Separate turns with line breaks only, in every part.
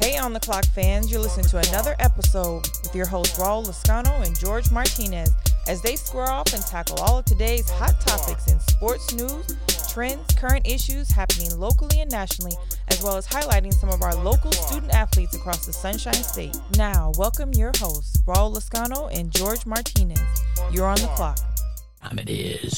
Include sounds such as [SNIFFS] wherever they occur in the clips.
Hey, on the clock fans, you're listening to another episode with your hosts Raul Lascano and George Martinez as they square off and tackle all of today's hot topics in sports news, trends, current issues happening locally and nationally, as well as highlighting some of our local student athletes across the Sunshine State. Now, welcome your hosts Raul Lascano and George Martinez. You're on the clock.
Time it is.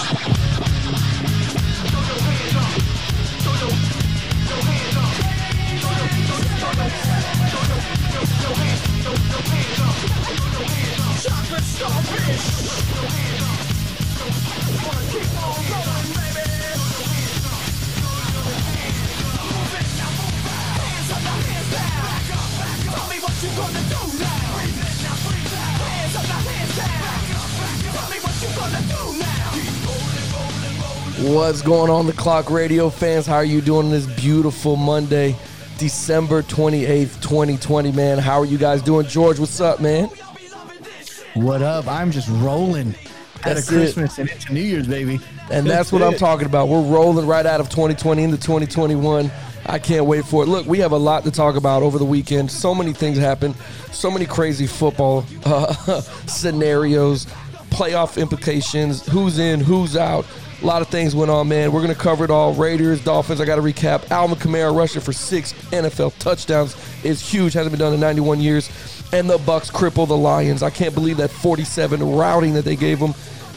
What's going on, the clock radio fans? How are you doing this beautiful Monday, December 28th, 2020, man? How are you guys doing? George, what's up, man?
What up? I'm just rolling out
That's
of
it.
Christmas and into New Year's, baby.
And that's what I'm talking about. We're rolling right out of 2020 into 2021. I can't wait for it. Look, we have a lot to talk about over the weekend. So many things happened. So many crazy football uh, [LAUGHS] scenarios, playoff implications, who's in, who's out. A lot of things went on, man. We're going to cover it all. Raiders, Dolphins, I got to recap. Alvin Kamara rushing for six NFL touchdowns is huge. Hasn't been done in 91 years. And the Bucs cripple the Lions. I can't believe that 47 routing that they gave them.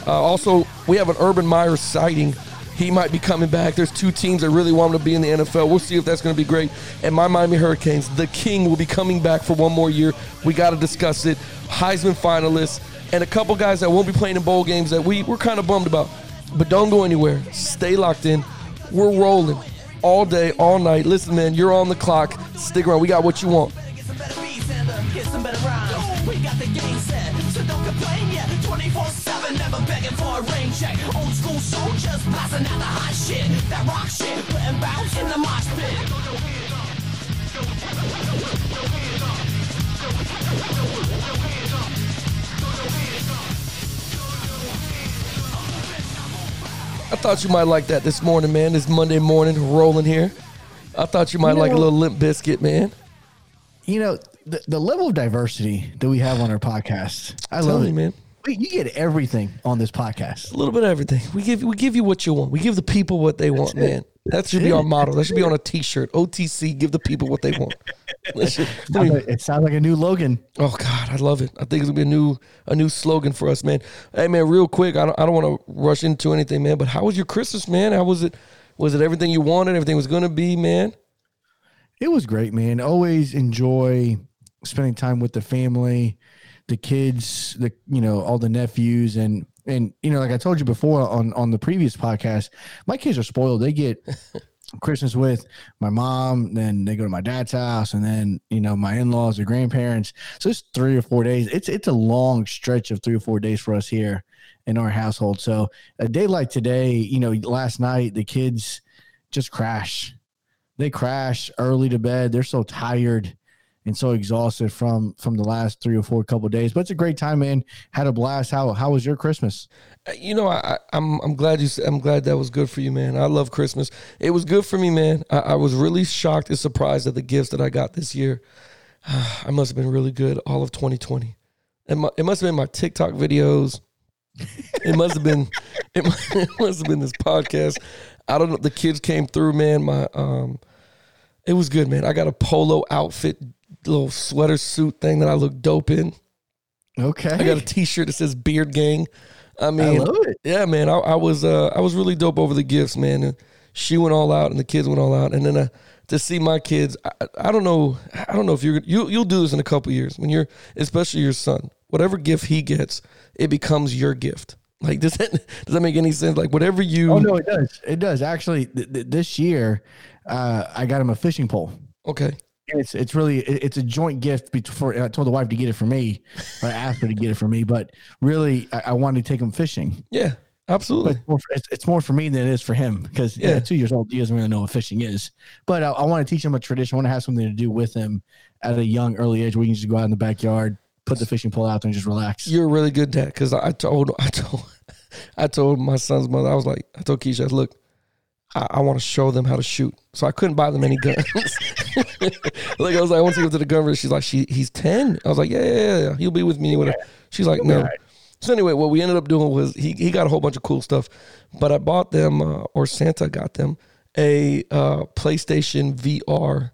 Uh, also, we have an Urban Meyer sighting. He might be coming back. There's two teams that really want him to be in the NFL. We'll see if that's going to be great. And my Miami Hurricanes, the king, will be coming back for one more year. We got to discuss it. Heisman finalists and a couple guys that won't be playing in bowl games that we we're kind of bummed about. But don't go anywhere. Stay locked in. We're rolling all day, all night. Listen, man, you're on the clock. Stick around. We got what you want.
Get some better beats and uh, get some better rhymes. We got the game set, so don't complain yet. 24-7, never begging for a rain check. Old school soldiers blasting out the hot shit. That rock shit, putting bounce in the mosh pit.
I thought you might like that this morning, man. This Monday morning, rolling here. I thought you might
You
like a little Limp Bizkit, man.
You know, the, the level of diversity that we have on our podcast, I
Tell
love
me,
it.
man.
You get everything on this podcast.
A little bit of everything. We give we give you what you want. We give the people what they want,
it.
man. That should be our motto. That should be on a T-shirt. OTC, give the people what they want. Should- I mean,
It sounds like a new Logan.
oh God, I love it. I think it's gonna be a new a new slogan for us, man. Hey, man, real quick. I don't I don't want to rush into anything, man. But how was your Christmas, man? How was it? Was it everything you wanted? Everything was gonna be, man.
It was great, man. Always enjoy spending time with the family, the kids, the you know all the nephews, and and you know like I told you before on on the previous podcast, my kids are spoiled. They get [LAUGHS] Christmas with my mom, then they go to my dad's house, and then you know my in laws or grandparents. So it's three or four days. It's it's a long stretch of three or four days for us here in our household. So a day like today, you know, last night the kids just crash they crash early to bed. They're so tired and so exhausted from from the last three or four couple days. But it's a great time, man. Had a blast. How how was your Christmas?
Uh, You know, I, I- I'm I'm glad you. I'm glad that was good for you, man. I love Christmas. It was good for me, man. I, I was really shocked and surprised at the gifts that I got this year. [SIGHS] I must have been really good all of 2020. It, mu- it must have been my TikTok videos. It must have been. [LAUGHS] It, [LAUGHS] it must have been this podcast. I don't know. The kids came through, man. My um, it was good, man. I got a polo outfit, little sweater suit thing that I look dope in.
Okay,
I got a T-shirt that says Beard Gang. I mean,
it.
yeah, man. I, I was uh, I was really dope over the gifts, man. And she went all out, and the kids went all out, and then uh, to see my kids, I, I don't know, I don't know if you're you you'll do this in a couple years when you're, especially your son, whatever gift he gets, it becomes your gift. Like [LAUGHS] does that does that make any sense? Like whatever you,
Oh no, it does. It does actually. Th- th- this year, uh, I got him a fishing pole.
okay,
It's it's really it's a joint gift before I told the wife to get it for me, or I asked her to get it for me. But really, I, I wanted to take him fishing.
yeah, absolutely,
it's more, for, it's, it's more for me than it is for him because
Yeah.
yeah. two years old, he doesn't really know what fishing is. But I, I want to teach him a tradition. I want to have something to do with him at a young, early age where we can just go out in the backyard, put the fishing pole out there, and just relax.
you're a really good dad because I told I told [LAUGHS] I told my son's mother I was like I told Keisha look I, I want to show them how to shoot. So I couldn't buy them any guns. [LAUGHS] like I was like, I want to go to the gun range. She's like, she he's ten. I was like, yeah, yeah, yeah, yeah. He'll be with me. Whatever. She's like, no. So anyway, what we ended up doing was he he got a whole bunch of cool stuff, but I bought them uh, or Santa got them a uh, PlayStation VR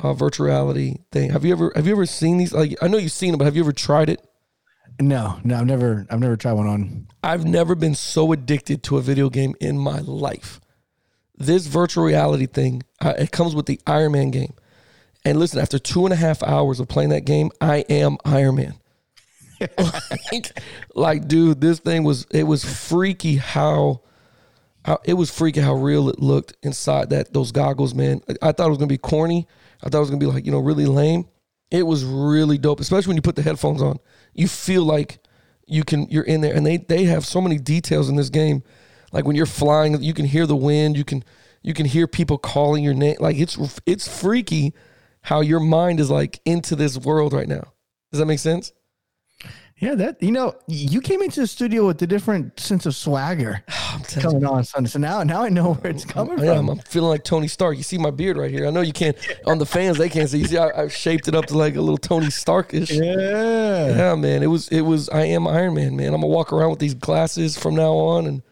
uh, virtual reality thing. Have you ever have you ever seen these? Like I know you've seen them, but have you ever tried it?
No, no, I've never, I've never tried one on.
I've never been so addicted to a video game in my life. This virtual reality thing, uh, it comes with the Iron Man game. And listen, after two and a half hours of playing that game, I am Iron Man. [LAUGHS] like, like, dude, this thing was it was freaky how, how it was freaky how real it looked inside that those goggles, man. I, I thought it was gonna be corny. I thought it was gonna be like you know really lame. It was really dope, especially when you put the headphones on. You feel like you can you're in there, and they they have so many details in this game. Like when you're flying, you can hear the wind. You can you can hear people calling your name. Like it's it's freaky how your mind is like into this world right now. Does that make sense?
Yeah, that you know, you came into the studio with a different sense of swagger [SIGHS] coming on Sunday. So now, now I know where it's coming
I am.
from.
I'm feeling like Tony Stark. You see my beard right here. I know you can't on the fans. They can't see. You see, I, I've shaped it up to like a little Tony Starkish.
Yeah.
Yeah, man. It was it was I am Iron Man, man. I'm gonna walk around with these glasses from now on, and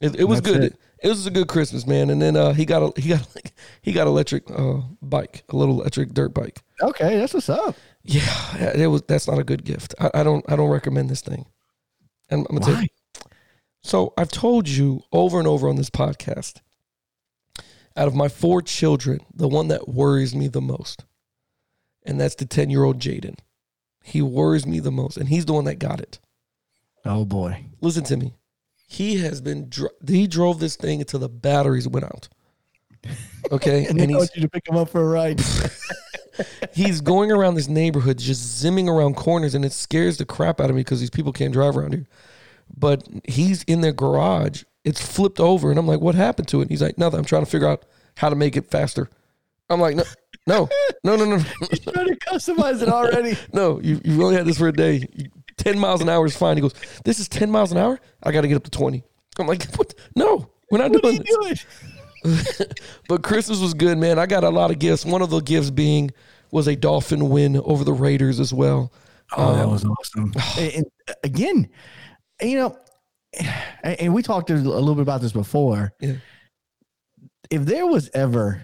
it, it was
That's
good.
it.
It. was a good Christmas, man. And then uh, he got a he got [LAUGHS] he got electric uh, bike, a little electric dirt bike.
Okay, that's what's up.
Yeah, it was. That's not a good gift. I, I don't I don't recommend this thing. And I'm gonna tell you. So I've told you over and over on this podcast. Out of my four children, the one that worries me the most, and that's the ten year old Jaden. He worries me the most, and he's the one that got it.
Oh boy.
Listen to me. He has been. Dr- he drove this thing until the batteries went out. Okay, [LAUGHS]
And,
and
they
he's
you to pick him up for a ride. [LAUGHS]
he's going around this neighborhood, just zimming around corners, and it scares the crap out of me because these people can't drive around here. But he's in their garage. It's flipped over, and I'm like, "What happened to it?" And he's like, "Nothing. I'm trying to figure out how to make it faster." I'm like, "No, no, no, no, no, [LAUGHS]
trying to customize it already.
no. You you only had this for a day. You, Ten miles an hour is fine." He goes, "This is ten miles an hour. I got to get up to 20." I'm like, "What? No, we're not
What
doing this."
doing? [LAUGHS]
But Christmas was good, man. I got a lot of gifts. One of the gifts being was a Dolphin win over the Raiders as well.
Oh, that
Um,
was awesome. and, again, you know, and [SIGHS] and we talked a little bit about this before.
Yeah.
If there was ever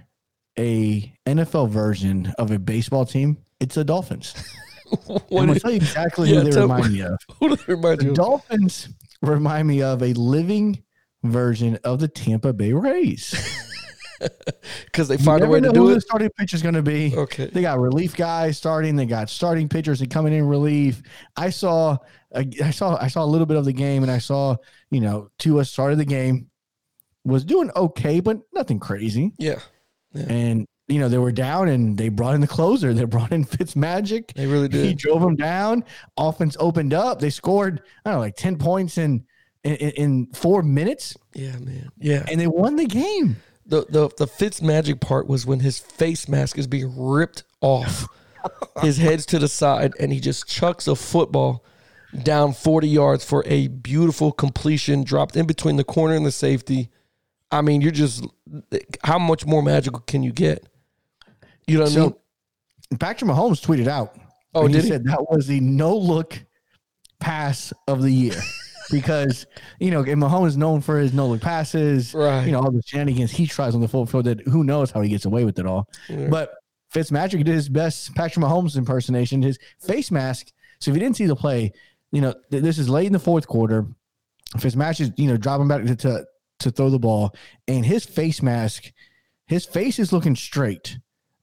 a NFL version of a baseball team, it's the Dolphins. [LAUGHS] [LAUGHS]
What
I'm gonna tell you exactly
Yeah, [LAUGHS]
who they remind me of.
Who does it remind you?
The
of?
Dolphins remind me of a living version of the Tampa Bay Rays. [LAUGHS]
Because they
You
find a way to
know
do
who the starting pitcher is going to be.
Okay.
They got relief guys starting. They got starting pitchers and coming in relief. I saw, I saw, I saw a little bit of the game, and I saw, you know, Tua started the game, was doing okay, but nothing crazy.
Yeah,
And you know they were down, and they brought in the closer. They brought in Fitzmagic.
they really did.
He drove them down. Offense opened up. They scored, I don't know, like ten points in in, in four minutes,
Yeah, man. Yeah.
and they won the game.
The the the Fitz magic part was when his face mask is being ripped off. [LAUGHS] his head's to the side, and he just chucks a football down 40 yards for a beautiful completion, dropped in between the corner and the safety. I mean, you're just how much more magical can you get? You know what I mean?
So Patrick Mahomes tweeted out.
Oh,
and he
he?
said that was the no look pass of the year. [LAUGHS] Because you know, and Mahomes is known for his no look passes,
Right.
You know, all the shenanigans he tries on the full field. That who knows how he gets away with it all.
Yeah.
But Fitzmagic did his best Patrick Mahomes impersonation. His face mask. So if you didn't see the play, you know th- this is late in the fourth quarter. Fitzmagic is you know dropping back to, to to throw the ball, and his face mask, his face is looking straight,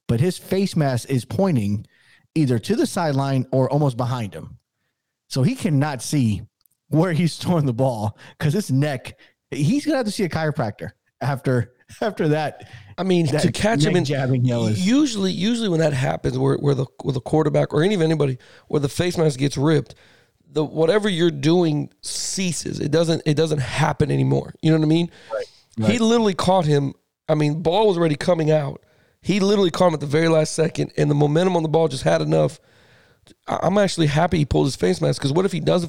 but his face mask is pointing either to the sideline or almost behind him. So he cannot see where he's throwing the ball because his neck, he's gonna have to see a chiropractor after [LAUGHS] after that.
I mean,
that
to catch him in
jabbing yell
usually usually when that happens where, where the where the quarterback or any of anybody where the face mask gets ripped the whatever you're doing ceases it doesn't it doesn't happen anymore you know what i mean he
right.
literally caught him i mean ball was already coming out he literally caught him at the very last second and the momentum on the ball just had enough i'm actually happy he pulled his face mask because what if he does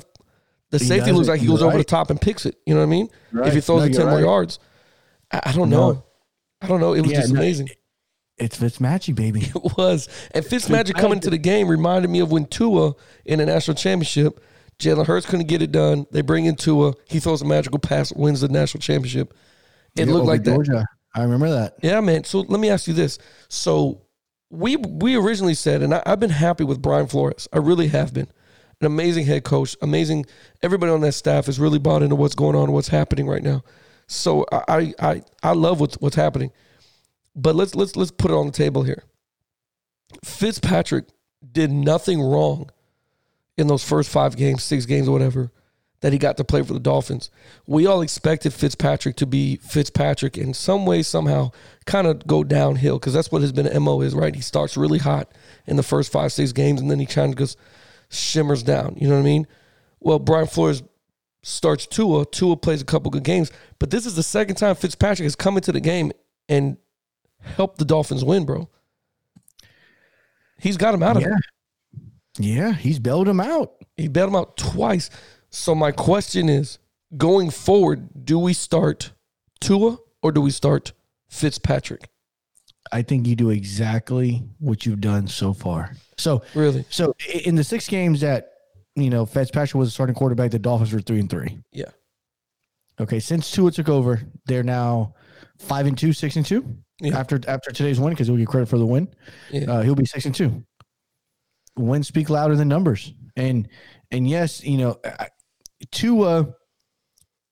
the
He
safety looks like he goes over the top and picks it you know what i mean if he throws
No,
it 10
you're
more yards I, I don't
No.
know I don't know. It was
Yeah,
just
no,
amazing.
It's Fitzmagic, baby. [LAUGHS]
It was. And Fitzmagic coming into the game reminded me of when Tua in the national championship, Jalen Hurts couldn't get it done. They bring in Tua. He throws a magical pass, wins the national championship. It
Yeah,
looked like that.
I remember that.
Yeah, man. So let me ask you this. So we we originally said, and I, I've been happy with Brian Flores. I really have been. An amazing head coach. Amazing. Everybody on that staff is really bought into what's going on what's happening right now. So I I I, love what's what's happening. But let's let's let's put it on the table here. Fitzpatrick did nothing wrong in those first five games, six games, or whatever, that he got to play for the Dolphins. We all expected Fitzpatrick to be Fitzpatrick in some way, somehow, kind of go downhill because that's what his been mo is, right? He starts really hot in the first five, six games, and then he kind of goes shimmers down. You know what I mean? Well, Brian Flores starts Tua. Tua plays a couple good games, but this is the second time Fitzpatrick has come into the game and helped the Dolphins win, bro. He's got him out of it.
Yeah. Yeah, he's bailed him out.
He bailed him out twice. So my question is, going forward, do we start Tua or do we start Fitzpatrick?
I think you do exactly what you've done so far. So,
Really?
so in the six games that you know Fitzpatrick was the starting quarterback, the Dolphins were three and three.
Yeah.
Okay, since Tua took over, they're now five and two, six and two.
Yeah.
After after today's win, because he'll get credit for the win,
Yeah.
uh, he'll be six and two. Wins speak louder than numbers, and and yes, you know, I- Tua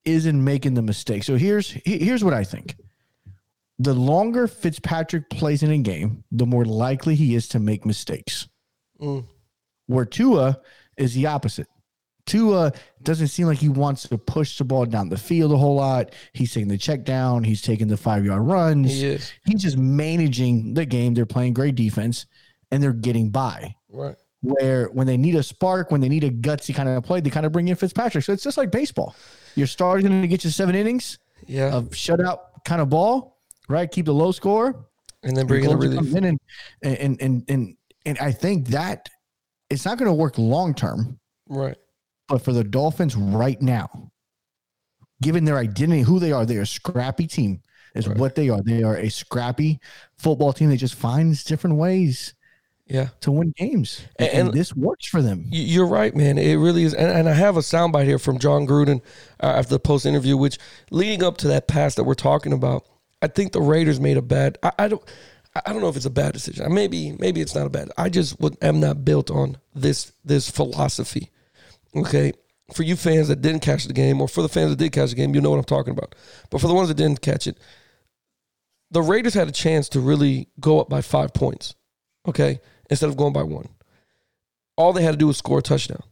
isn't making the mistake. So here's here's what I think: the longer Fitzpatrick plays in a game, the more likely he is to make mistakes.
Mm.
Where Tua is the opposite. Tua doesn't seem like he wants to push the ball down the field a whole lot. He's taking the check down. He's taking the five yard runs.
He.
He's just managing the game. They're playing great defense and they're getting by.
Right.
Where when they need a spark, when they need a gutsy kind of play, they kind of bring in Fitzpatrick. So it's just like baseball. Your star's going to get you seven innings
Yeah.
of shutout kind of ball, right? Keep the low score.
and then bring in a
Closer in and, and and and and I think that it's not going to work long term,
right.
but for the Dolphins right now, given their identity, who they are, they're a scrappy team. Is
Right.
what they are. They are a scrappy football team that just finds different ways
Yeah.
to win games, and,
And-
this works for them.
You're right, man. It really is. And, and I have a soundbite here from John Gruden uh, after the post interview, which leading up to that pass that we're talking about, I think the Raiders made a bad. I, I don't. I- I don't know if it's a bad decision. Maybe maybe it's not a bad. I just would, am not built on this this philosophy. Okay, for you fans that didn't catch the game, or for the fans that did catch the game, you know what I'm talking about. But for the ones that didn't catch it, the Raiders had a chance to really go up by five points. Okay, instead of going by one all they had to do was score a touchdown.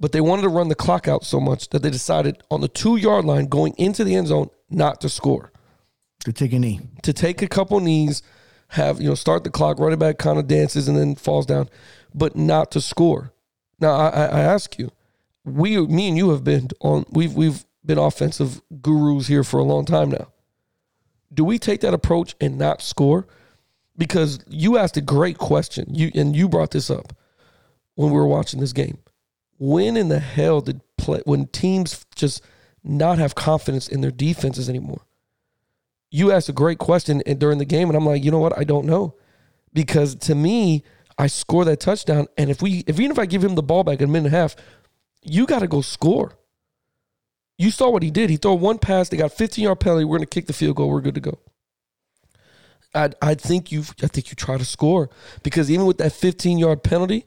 But they wanted to run the clock out so much that they decided on the two yard line going into the end zone not to score.
To take a knee,
To take a couple knees, have, you know, start the clock, running back kind of dances and then falls down, but not to score. Now I, I I ask you, we me and you have been on we've we've been offensive gurus here for a long time now. Do we take that approach and not score? Because you asked a great question. You and you brought this up when we were watching this game. When in the hell did play when teams just not have confidence in their defenses anymore? You asked a great question during the game, and I'm like, you know what? I don't know, because to me, I score that touchdown, and if we, if even if I give him the ball back in a minute and a half, you got to go score. You saw what he did. He threw one pass. They got 15 yard penalty. We're going to kick the field goal. We're good to go. I I think you I think you try to score because even with that 15 yard penalty,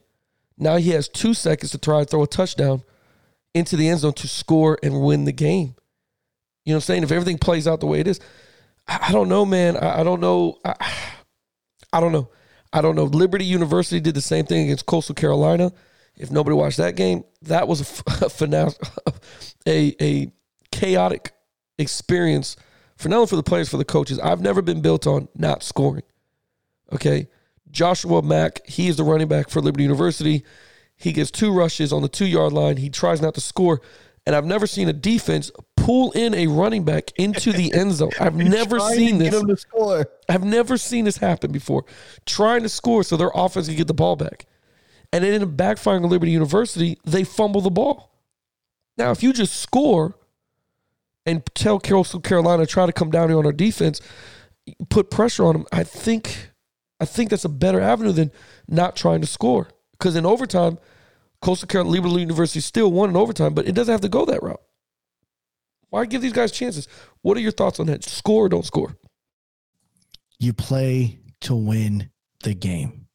now he has two seconds to try to throw a touchdown into the end zone to score and win the game. You know what I'm saying? If everything plays out the way it is, I, I don't know, man. I, I don't know. I, I don't know. I don't know. Liberty University did the same thing against Coastal Carolina. If nobody watched that game, that was a, [LAUGHS] a, [LAUGHS] a, a chaotic experience for not only for the players, for the coaches. I've never been built on not scoring. Okay. Joshua Mack, he is the running back for Liberty University. He gets two rushes on the two yard line. He tries not to score. And I've never seen a defense pull in a running back into the [LAUGHS] end zone. I've never seen this. I've never seen this happen before. Trying to score so their offense can get the ball back. And it ended up backfiring on Liberty University. They fumble the ball. Now, if you just score and tell Coastal Carolina try to come down here on our defense, put pressure on them. I think, I think that's a better avenue than not trying to score. Because in overtime, Coastal Carolina Liberty University still won in overtime, but it doesn't have to go that route. Why give these guys chances? What are your thoughts on that? Score or don't score?
You play to win the game.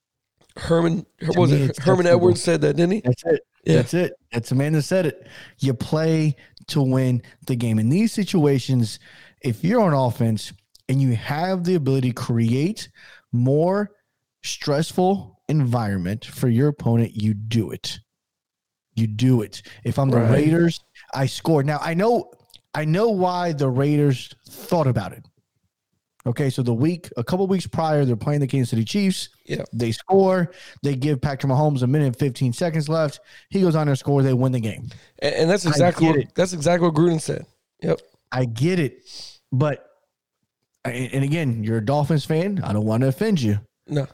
Herman, was it? Herman. Edwards said that, didn't he?
That's it.
Yeah.
That's it. That's the man that said it. You play to win the game. In these situations, if you're on offense and you have the ability to create more stressful environment for your opponent, you do it. You do it. If I'm the
Right.
Raiders, I scored. Now I know I know why the Raiders thought about it. Okay, so the week, a couple weeks prior, they're playing the Kansas City Chiefs.
Yeah.
They score. They give Patrick Mahomes a minute and 15 seconds left. He goes on there, score. They win the game.
And, and that's exactly what
it.
that's exactly what Gruden said. Yep.
I get it, but and and again, you're a Dolphins fan. I don't want to offend you,
No.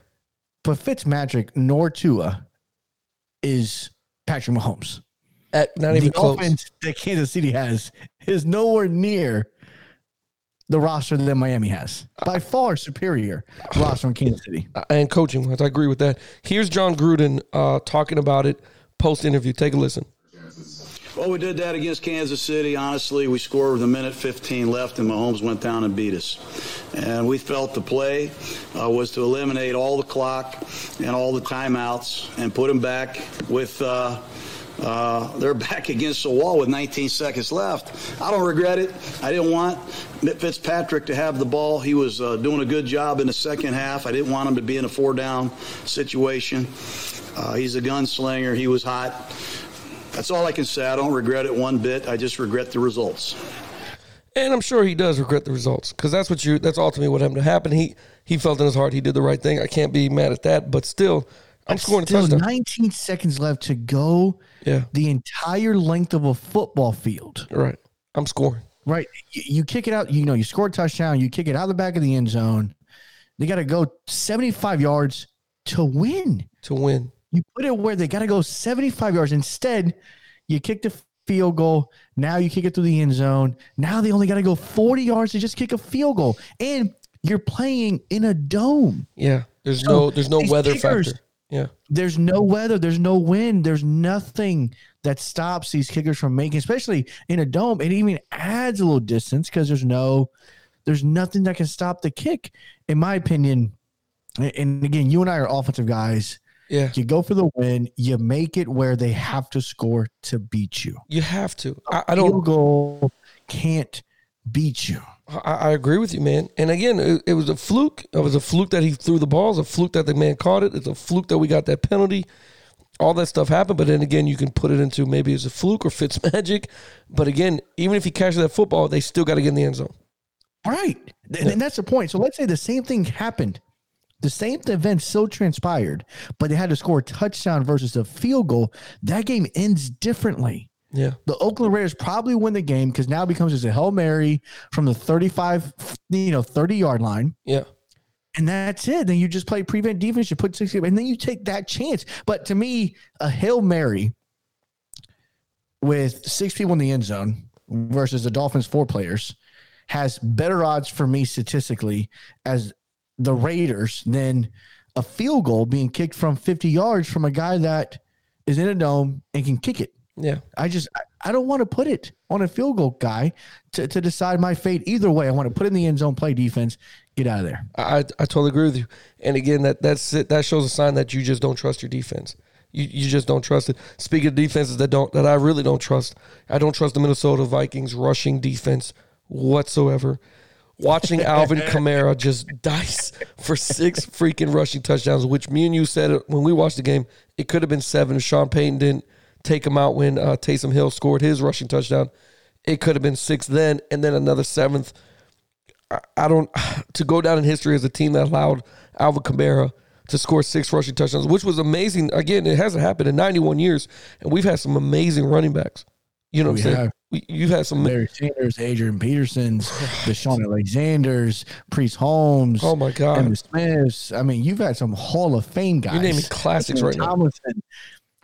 but Fitzmagic nor Tua is Patrick Mahomes.
At not even
the
close.
offense that Kansas City has is nowhere near the roster that Miami has. By far superior roster in Kansas City.
and coaching wise. I agree with that. Here's John Gruden uh, talking about it post interview. Take a listen.
Well, we did that against Kansas City. Honestly, we scored with a minute 15 left, and Mahomes went down and beat us. And we felt the play uh, was to eliminate all the clock and all the timeouts and put them back with. Uh, uh, they're back [LAUGHS] against the wall with 19 seconds left. I don't regret it. I didn't want Mitt Fitzpatrick to have the ball. He was uh, doing a good job in the second half. I didn't want him to be in a four down situation. Uh, he's a gunslinger. He was hot. That's all I can say. I don't regret it one bit. I just regret the results.
And I'm sure he does regret the results because that's what you. That's ultimately what happened to happen. He he felt in his heart he did the right thing. I can't be mad at that. But still, I'm scoring
Still
touchdown.
19 seconds left to go
Yeah,
the entire length of a football field.
right. I'm scoring.
Right. You, you kick it out, you know, you score a touchdown, you kick it out the back of the end zone. They got to go 75 yards to win.
to win.
You put it where they got to go 75 yards. Instead, you kick the field goal. Now you kick it through the end zone. Now they only got to go 40 yards to just kick a field goal. And you're playing in a dome.
Yeah. There's
So,
no there's no weather
kickers-
factor. Yeah.
There's no weather, there's no wind, there's nothing that stops these kickers from making, especially in a dome. It even adds a little distance because there's no, there's nothing that can stop the kick. In my opinion, and- again, you and I are offensive guys.
Yeah.
You go for the win. You make it where they have to score to beat you.
You have to. I, I don't.
goal can't beat you.
I, I agree with you, man. And again, it, it was a fluke. It was a fluke that he threw the balls. A fluke that the man caught it. It's a fluke that we got that penalty. All that stuff happened, but then again, you can put it into maybe it's a fluke or Fitz [LAUGHS] magic. But again, even if he catches that football, they still got to get in the end zone.
Right. And, and that's the point. So let's say the same thing happened. The same event still transpired, but they had to score a touchdown versus a field goal. That game ends differently.
Yeah,
The Oakland Raiders probably win the game because now it becomes just a Hail Mary from the 35, you know, 30 yard line.
yeah,
And that's it. Then you just play prevent defense, you put 60, and then you take that chance. But to me, a Hail Mary with six people in the end zone versus the Dolphins four players has better odds for me statistically as the Raiders than a field goal being kicked from 50 yards from a guy that is in a dome and can kick it.
Yeah.
I just I- don't want to put it on a field goal guy to, to decide my fate either way. I want to put in the end zone, play defense, get out of there.
I, I totally agree with you. And again, that that's it. That shows a sign that you just don't trust your defense. You you just don't trust it. Speaking of defenses that don't that I really don't trust, I don't trust the Minnesota Vikings rushing defense whatsoever. Watching [LAUGHS] Alvin Kamara just dice for six freaking rushing touchdowns, which me and you said when we watched the game, it could have been seven if Sean Payton didn't take him out when uh, Taysom Hill scored his rushing touchdown. It could have been six then, and then another seventh. I don't [SIGHS] to go down in history as a team that allowed Alvin Kamara to score six rushing touchdowns, which was amazing. Again, it hasn't happened in 91 years, and we've had some amazing running backs. You know what
We
I'm saying?
have.
We, you've had some.
Barry Sanders, Adrian Petersons, [SIGHS] Deshaun Alexander's, Priest Holmes.
Oh my God.
and the Smiths. I mean, you've had some Hall of Fame guys.
You're naming classics right now.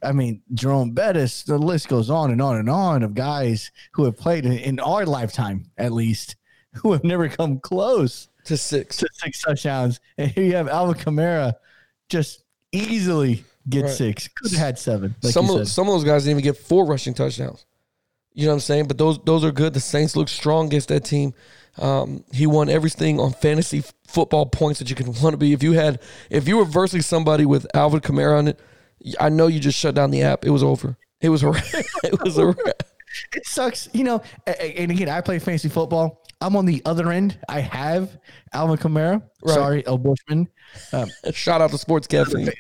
I mean, Jerome Bettis. The list goes on and on and on of guys who have played in, in our lifetime, at least, [LAUGHS] who have never come close
to six.
to six touchdowns. And here you have Alvin Kamara just easily get
Right.
six. Could have had seven. Like
some of
said.
some of those guys didn't even get four rushing touchdowns. You know what I'm saying? But those those are good. The Saints look strong against that team. Um, he won everything on fantasy football points that you can [LAUGHS] want to be. If you had if you were versing somebody with Alvin Kamara on it, I know you just shut down the app. It was over. It was a wrap. [LAUGHS] it was a wrap.
it sucks. You know, and again, I play fantasy football. I'm on the other end. I have Alvin Kamara.
Right.
Sorry, El Bushman. [LAUGHS]
Shout out to Sports Caffeine. [LAUGHS]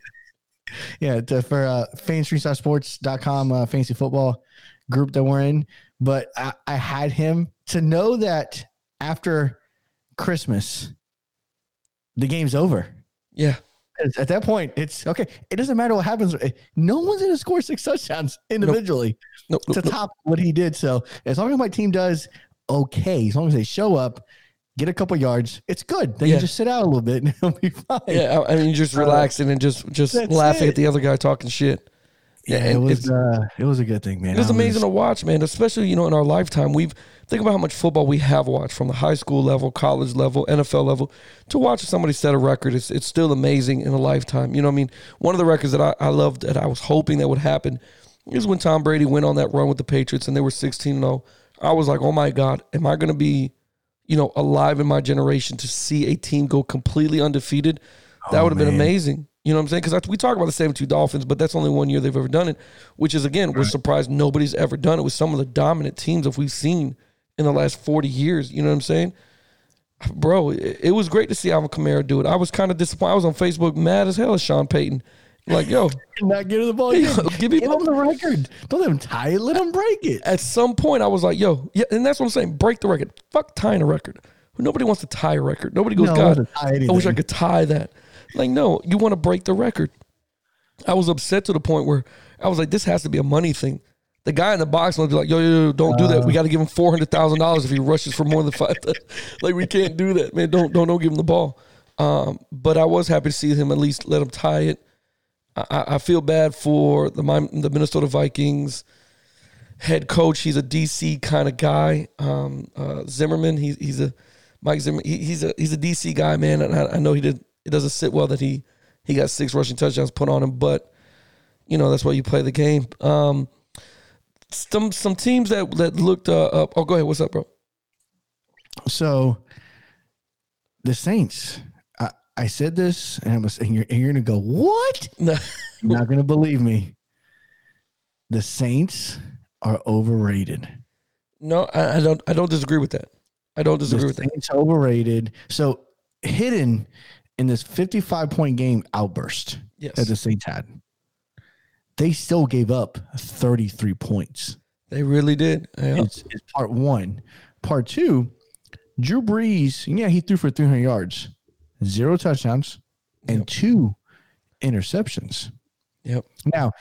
Yeah, to, for uh, fanstreetsports.com uh, fantasy football group that we're in. But I, I had him to know that after Christmas, the game's over.
Yeah.
At that point, it's okay. It doesn't matter what happens. Eh, no one's going to score six touchdowns [LAUGHS] individually
Nope,
to
nope, nope.
top what he did. So as long as my team does okay, as long as they show up, get a couple yards, it's good. Then
Yeah.
you just sit out a little bit and [LAUGHS] it'll be fine.
Yeah, I I mean, just uh, relaxing and just just
That's
laughing
it.
at the other guy talking shit.
Yeah, it was uh, it was a good thing, man.
It was
I
amazing to watch, man. Especially you know in our lifetime, we've think about how much football we have watched from the high school level, college level, NFL level. To watch somebody set a record, it's it's still amazing in a lifetime. You know what I mean? One of the records that I, I loved that I was hoping that would happen is when Tom Brady went on that run with the Patriots and they were sixteen zero. I was like, oh my god, am I going to be, you know, alive in my generation to see a team go completely undefeated? That
Oh,
would have been amazing. You know what I'm saying? Because we talk about the 72 Dolphins, but that's only one year they've ever done it, which is, again, we're surprised nobody's ever done it with some of the dominant teams that we've seen in the last 40 years. You know what I'm saying? Bro, it, it was great to see Alvin Kamara do it. I was kind of disappointed. I was on Facebook mad as hell at Sean Payton. Like, yo, [LAUGHS]
not give him the ball. [LAUGHS]
Yo,
Give,
me
give him the record. Don't let him tie it. Let him break it.
at some point I was like, yo, yeah, and that's what I'm saying. Break the record. Fuck tying a record. Nobody wants to tie a record. Nobody goes,
No,
God, I wish I could tie that. Like, no, you want to break the record. I was upset to the point where I was like, this has to be a money thing. The guy in the box must be like, yo, yo, yo don't do that. We got to give him four hundred thousand dollars if he rushes for more than five. [LAUGHS] like, we can't do that, man. Don't, don't, don't give him the ball. Um, but I was happy to see him at least let him tie it. I, I- I feel bad for the the Minnesota Vikings head coach. He's a DC kind of guy. Um, uh, Zimmerman. He's he's a Mike Zimmerman. He, he's a he's a DC guy, man. And I, I know he did. It doesn't sit well that he he got six rushing touchdowns put on him, but you know that's why you play the game. Um, some some teams that that looked uh, up. Oh, go ahead. What's up, bro?
So the Saints. I, I said this, and I was, and you're, and you're gonna go, what? [LAUGHS]
No.
You're not gonna believe me. The Saints are overrated.
No, I, I don't. I don't disagree with that. I don't disagree
the
with that.
Saints overrated. So hidden in this 55 point game outburst
Yes,
that the Saints had, they still gave up 33 points.
they really did. Yeah.
It's, it's part one. Part two, Drew Brees, yeah, he threw for 300 yards, zero touchdowns, and
Yep.
two interceptions.
Yep.
Now,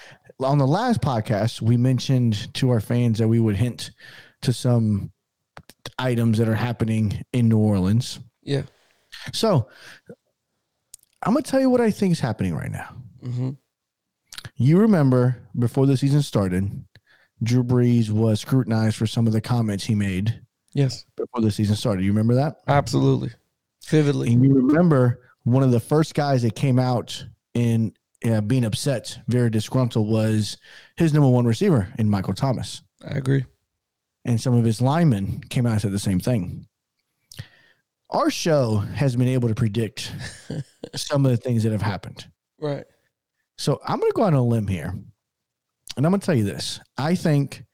on the last podcast, we mentioned to our fans that we would hint to some items that are happening in New Orleans.
Yeah.
So, I'm going to tell you what I think is happening right now.
hmm
You remember before the season started, Drew Brees was scrutinized for some of the comments he made
Yes.
before the season started. You remember that?
Absolutely. Vividly.
And you remember one of the first guys that came out in uh, being upset, very disgruntled, was his number one receiver in Michael Thomas.
I agree.
And some of his linemen came out and said the same thing. Our show has been able to predict [LAUGHS] some of the things that have happened.
Right.
So I'm going to go on a limb here. And I'm going to tell you this. I think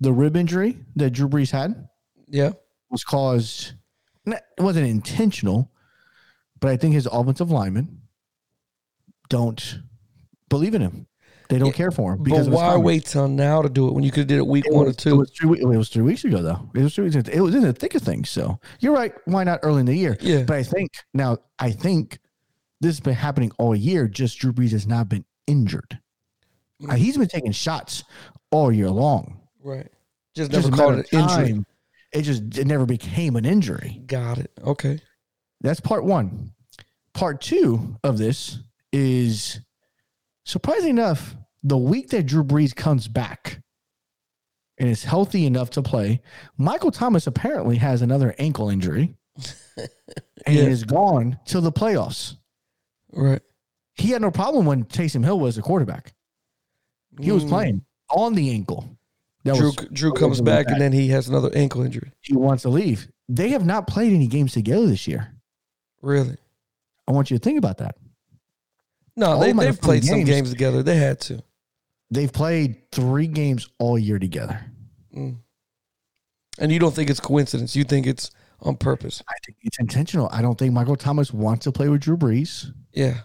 the rib injury that Drew Brees had
Yeah.
was caused, it wasn't intentional, but I think his offensive linemen don't believe in him. They don't
Yeah,
care for him
But
because of
why wait till now to do it when you could have did it week
It
one or two?
It was, three, it was three weeks ago, though. It was three weeks. ago. It was in the thick of things. So you're right. Why not early in the year?
Yeah.
But I think now, I think this has been happening all year. Just Drew Brees has not been injured.
Mm.
Uh, he's been taking shots all year long.
right. Just never called it an injury.
It just it never became an injury.
Got it. Okay.
That's part one. Part two of this is surprisingly enough, the week that Drew Brees comes back and is healthy enough to play, Michael Thomas apparently has another ankle injury. [LAUGHS] and
Yeah.
is gone till the playoffs.
Right.
He had no problem when Taysom Hill was the quarterback. He was
Mm.
playing on the ankle. That
Drew
was
Drew comes back and then he has another ankle injury.
he wants to leave. They have not played any games together this year.
Really?
I want you to think about that.
No, they, they've played some
games-
games together. They had to.
They've played three games all year together. Mm.
And you don't think it's coincidence. You think it's on purpose.
I think it's intentional. I don't think Michael Thomas wants to play with Drew Brees.
Yeah.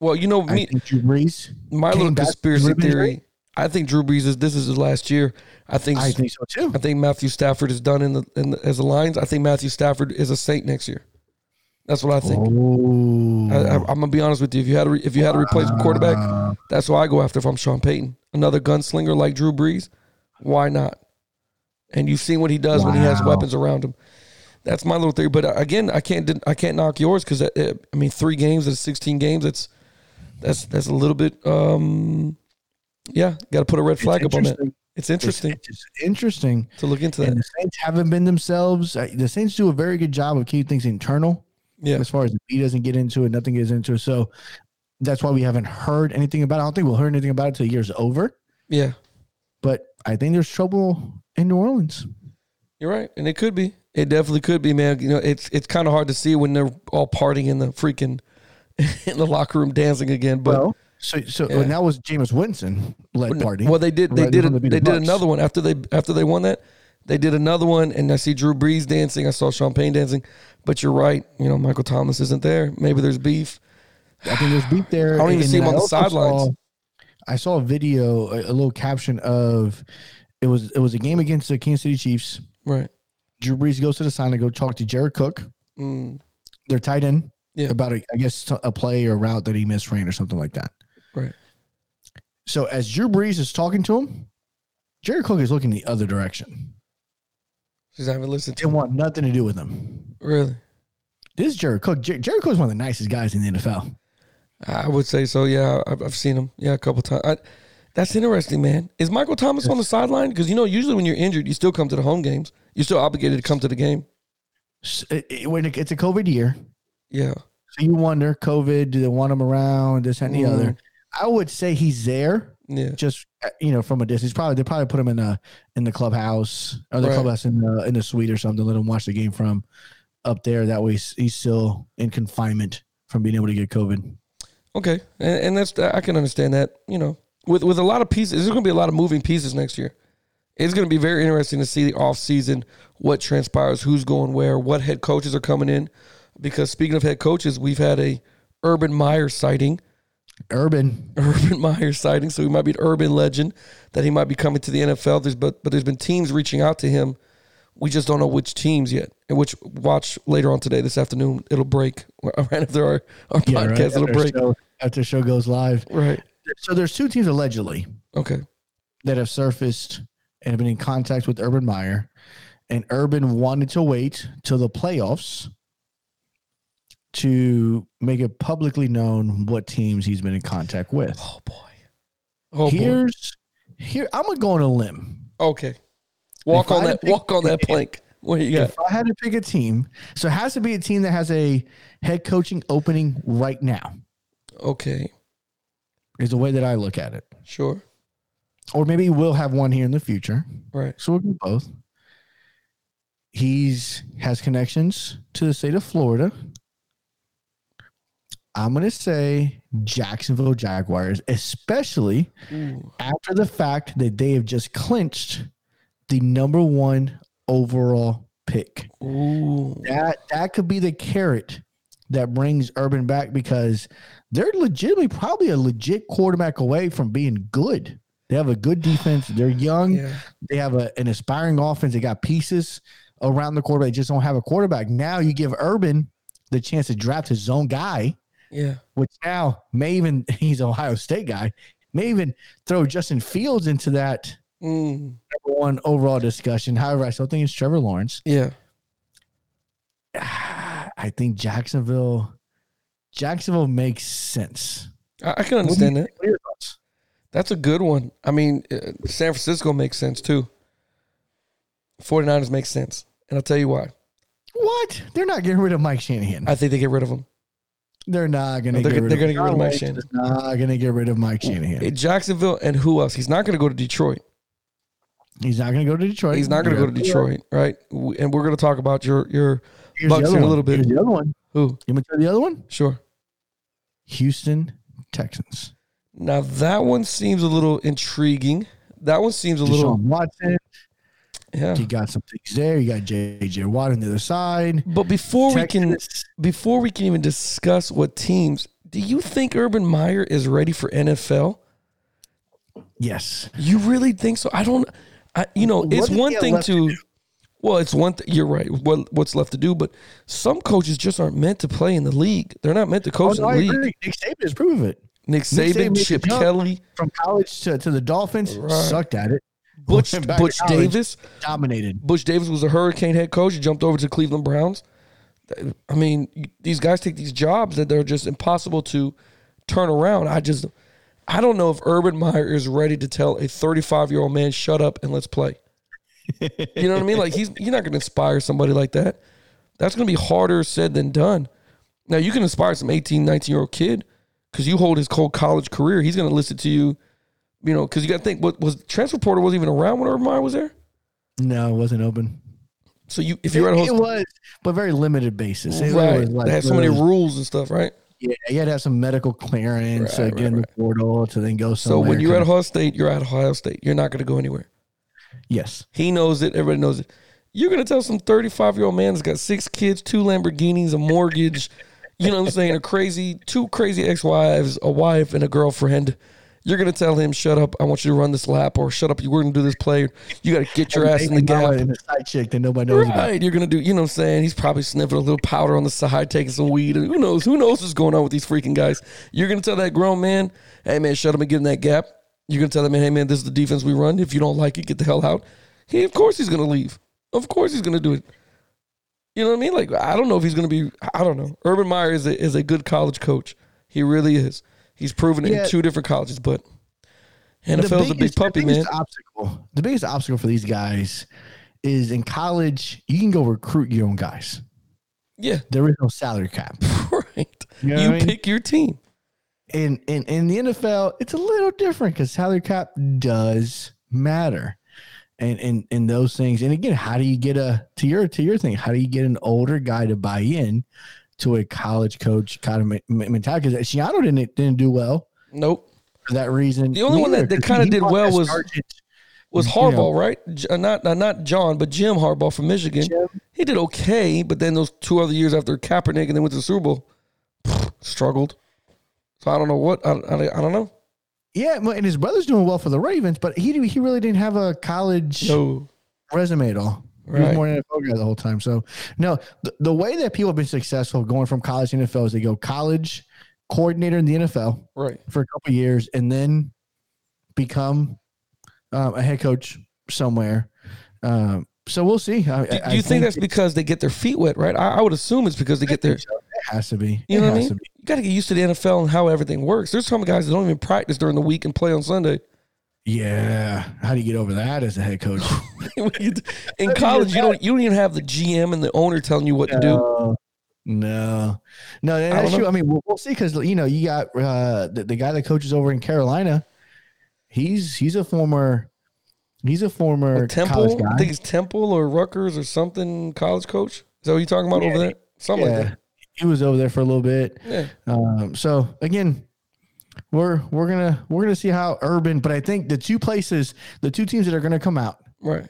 Well, you know,
I
me,
think Drew Brees.
my little conspiracy
injury.
theory. I think Drew Brees is this is his last year. I think
I think so too.
I think Matthew Stafford is done in the, in the as a Lions. I think Matthew Stafford is a Saint next year. That's what I think.
Oh,
I, I, I'm gonna be honest with you. If you had to, re, if you had to replace a quarterback, that's what I go after. If I'm Sean Payton, another gunslinger like Drew Brees, why not? And you've seen what he does when he has weapons around him. That's my little theory. But uh, again, I can't I can't knock yours because I mean three games, that's 16 games. That's that's that's a little bit. um Yeah, got to put a red flag up on that. It's interesting
It's, it's interesting.
to look into that.
And the Saints haven't been themselves. Uh, The Saints do a very good job of keeping things internal.
Yeah,
As far as the B doesn't get into it, nothing gets into it. So that's why we haven't heard anything about it. I don't think we'll hear anything about it till the year's over.
yeah,
But I think there's trouble in New Orleans.
you're right, and it could be. It definitely could be, man. You know, it's it's kind of hard to see when they're all partying in the freaking [LAUGHS] in the locker room dancing again. But
Well, so so
Yeah.
and that was Jameis Winston led party.
Well, they did. They
Right
did. A,
they
they
the
did another one after they after they won that. They did another one, and I see Drew Brees dancing. I saw Sean Payton dancing. But you're right. You know, Michael Thomas isn't there. Maybe there's beef.
I think there's beef there. [SIGHS]
I don't even
and
see him on the sidelines.
saw- I saw a video, a, a little caption of it was it was a game against the Kansas City Chiefs.
Right.
Drew Brees goes to the sign to go talk to Jared Cook,
Mm,
their tight end,
Yeah.
about a, I guess a play or route that he misran or something like that.
right.
So as Drew Brees is talking to him, Jared Cook is looking the other direction.
She's not listened to.
They
him.
want nothing to do with him.
Really.
This is Jared Cook. Jer- is one of the nicest guys in the NFL.
I would say so. Yeah, I've, I've seen him. Yeah, a couple times. I, that's interesting, man. Is Michael Thomas on the sideline? Because you know, usually when you're injured, you still come to the home games. You're still obligated to come to the game.
S- it- it- when it's a COVID year,
Yeah.
so you wonder COVID. Do they want him around? This and the
Mm.
other. I would say he's there,
Yeah.
just uh, you know, from a distance. Probably they probably put him in a in the clubhouse or the
Right.
clubhouse in the in the suite or something. Let him watch the game from up there. That way, he's, he's still in confinement from being able to get COVID.
Okay, and, and that's I can understand that. You know, with with a lot of pieces, there's going to be a lot of moving pieces next year. It's going to be very interesting to see the off season, what transpires, who's going where, what head coaches are coming in. Because speaking of head coaches, we've had a Urban Meyer sighting,
Urban, [LAUGHS]
Urban Meyer sighting, so he might be an urban legend that he might be coming to the NFL. There's but but there's been teams reaching out to him. We just don't know which teams yet. And which watch later on today, this afternoon, it'll break [LAUGHS] right after our our
yeah, right.
podcast. It'll
After,
break.
show, after the show goes live.
Right.
So there's two teams allegedly
Okay.
that have surfaced and have been in contact with Urban Meyer, and Urban wanted to wait till the playoffs to make it publicly known what teams he's been in contact with.
Oh boy. Oh boy.
Here's here I'm gonna go on a limb.
Okay. Walk
If
on that.
pick-
Walk on that plank. What you got?
If I had to pick a team, so it has to be a team that has a head coaching opening right now.
Okay.
Is the way that I look at it.
Sure.
Or maybe we'll have one here in the future.
Right.
So we'll do both. He's has connections to the state of Florida. I'm gonna say Jacksonville Jaguars, especially
Ooh.
after the fact that they have just clinched the number one overall pick.
Ooh.
That that could be the carrot that brings Urban back because they're legitimately probably a legit quarterback away from being good. They have a good defense. They're young.
Yeah.
They have a, an aspiring offense. They got pieces around the quarterback. They just don't have a quarterback. Now you give Urban the chance to draft his own guy,
Yeah.
which now may even [LAUGHS] he's an Ohio State guy, may even throw Justin Fields into that
Mm.
number one overall discussion. However, I still think it's Trevor Lawrence.
Yeah. [SIGHS]
I think Jacksonville, Jacksonville makes sense.
I, I can understand that.
What are your thoughts?
That's a good one. I mean, uh, San Francisco makes sense too. 49ers make sense. And I'll tell you why.
What? They're not getting rid of Mike Shanahan.
I think they get rid of him.
They're not going to
They're
get rid
they're
of
gonna get rid of Mike Shanahan.
Not going to get rid of Mike Shanahan.
Jacksonville and who else? He's not going to go to Detroit.
He's not going to go to Detroit.
He's not going to go to Detroit, right? And we're going to talk about your your
Here's
Bucs
the
in
other
a little
one.
bit.
Here's the other one.
who?
You want to tell the other one?
Sure.
Houston Texans.
Now that one seems a little intriguing. That one seems a little
Deshaun Watson.
Yeah.
You got some things there. You got J.J. Watt on the other side.
But before we can before we can even discuss what teams, do you think Urban Meyer is ready for NFL?
Yes.
You really think so? I don't. I, you know,
What
it's one thing
to
to. well, it's one. Th- you're right. What what's left to do? But some coaches just aren't meant to play in the league. They're not meant to
Oh,
coach
no,
in
I
the league.
agree. Nick Saban has proven it.
Nick
Nick
Saban,
Saban
Chip. Kelly,
From college to, to the Dolphins,
Right.
sucked at it.
Butch
Went back to
Butch
college,
Davis.
Dominated.
Butch Davis was a Hurricane head coach. He jumped over to Cleveland Browns. I mean, these guys take these jobs that they're just impossible to turn around. I just, I don't know if Urban Meyer is ready to tell a 35 year old man, "Shut up and let's play." You know what I mean? Like he's you're not going to inspire somebody like that. That's going to be harder said than done. Now you can inspire some 18, 19 year old kid because you hold his whole college career. He's going to listen to you. You know, because you got to think, what was transfer portal wasn't even around when Urban Meyer was there.
No, it wasn't open.
So you, if you're at a host,
it was, but very limited basis. It
right?
was like
they had so many rules and stuff, right?
Yeah, you had to have some medical clearance to
Right,
get in
right,
the portal to then go somewhere.
So when you're at Ohio State, you're at Ohio State. You're not going to go anywhere.
yes,
He knows it. Everybody knows it. You're going to tell some 35 year old man that's got six kids, two Lamborghinis, a mortgage, you know what I'm saying, a crazy, two crazy ex wives, a wife, and a girlfriend. You're going to tell him, shut up. I want you to run this lap, or shut up. You're going to do this play. You got to get your ass in the gap.
and side chick that nobody knows about.
Right. You're going to do, you know what I'm saying? He's probably sniffing a little powder on the side, taking some weed. And who knows? Who knows what's going on with these freaking guys? You're going to tell that grown man, hey, man, shut up and get in that gap. You're going to tell that man, hey, man, this is the defense we run. If you don't like it, get the hell out. He, of course, he's going to leave. Of course, he's going to do it. You know what I mean? Like, I don't know if he's going to be, I don't know. Urban Meyer is a, is a good college coach. He really is. He's proven it
Yeah.
in two different colleges, but
The
NFL's a big
biggest- the
puppy, man.
Obstacle. The biggest obstacle for these guys is in college. You can go recruit your own guys.
Yeah,
There is no salary cap. [LAUGHS]
right.
You
You,
know I mean?
pick your team.
in in in the NFL, it's a little different because salary cap does matter, and and and those things. And again, how do you get a to your to your thing? How do you get an older guy to buy in to a college coach kind of me- me- mentality? Because Schiano didn't didn't do well
Nope.
for that reason.
The only one that- that
'cause
kinda did well was- was
you
Harbaugh,
know.
right? Uh, not uh, not John, but Jim Harbaugh from Michigan.
Jim.
He did okay, but then those two other years after Kaepernick and then went to the Super Bowl, [SNIFFS] struggled. So I don't know what I, I, I don't know.
Yeah, and his brother's doing well for the Ravens, but he he really didn't have a college
No,
resume at all. He was more an NFL guy the whole time. So no, the, the way that people have been successful going from college to NFL is they go college coordinator in the NFL
right?
for a couple years and then become um, a head coach somewhere. Um, so we'll see. I,
Do,
I-
do you
I
think that's because they get their feet wet, right? I, I would assume it's because they get their.
it has to be?
You
it
know what I mean? You got to get used to the NFL and how everything works. There's some guys that don't even practice during the week and play on Sunday.
Yeah. How do you get over that as a head coach? [LAUGHS] [LAUGHS]
In college, you don't you don't even have the GM and the owner telling you what to do.
No, no, no. That's true. I mean, we'll, we'll see because you know you got uh, the, the guy that coaches over in Carolina. He's he's a former he's a former
Temple,
college guy.
I think it's Temple or Rutgers or something. College coach. Is that what you're talking about over there? Something like
yeah,
that.
he was over there for a little bit.
Yeah.
Um, so again, we're we're gonna we're gonna see how Urban. But I think the two places, the two teams that are gonna come out
Right.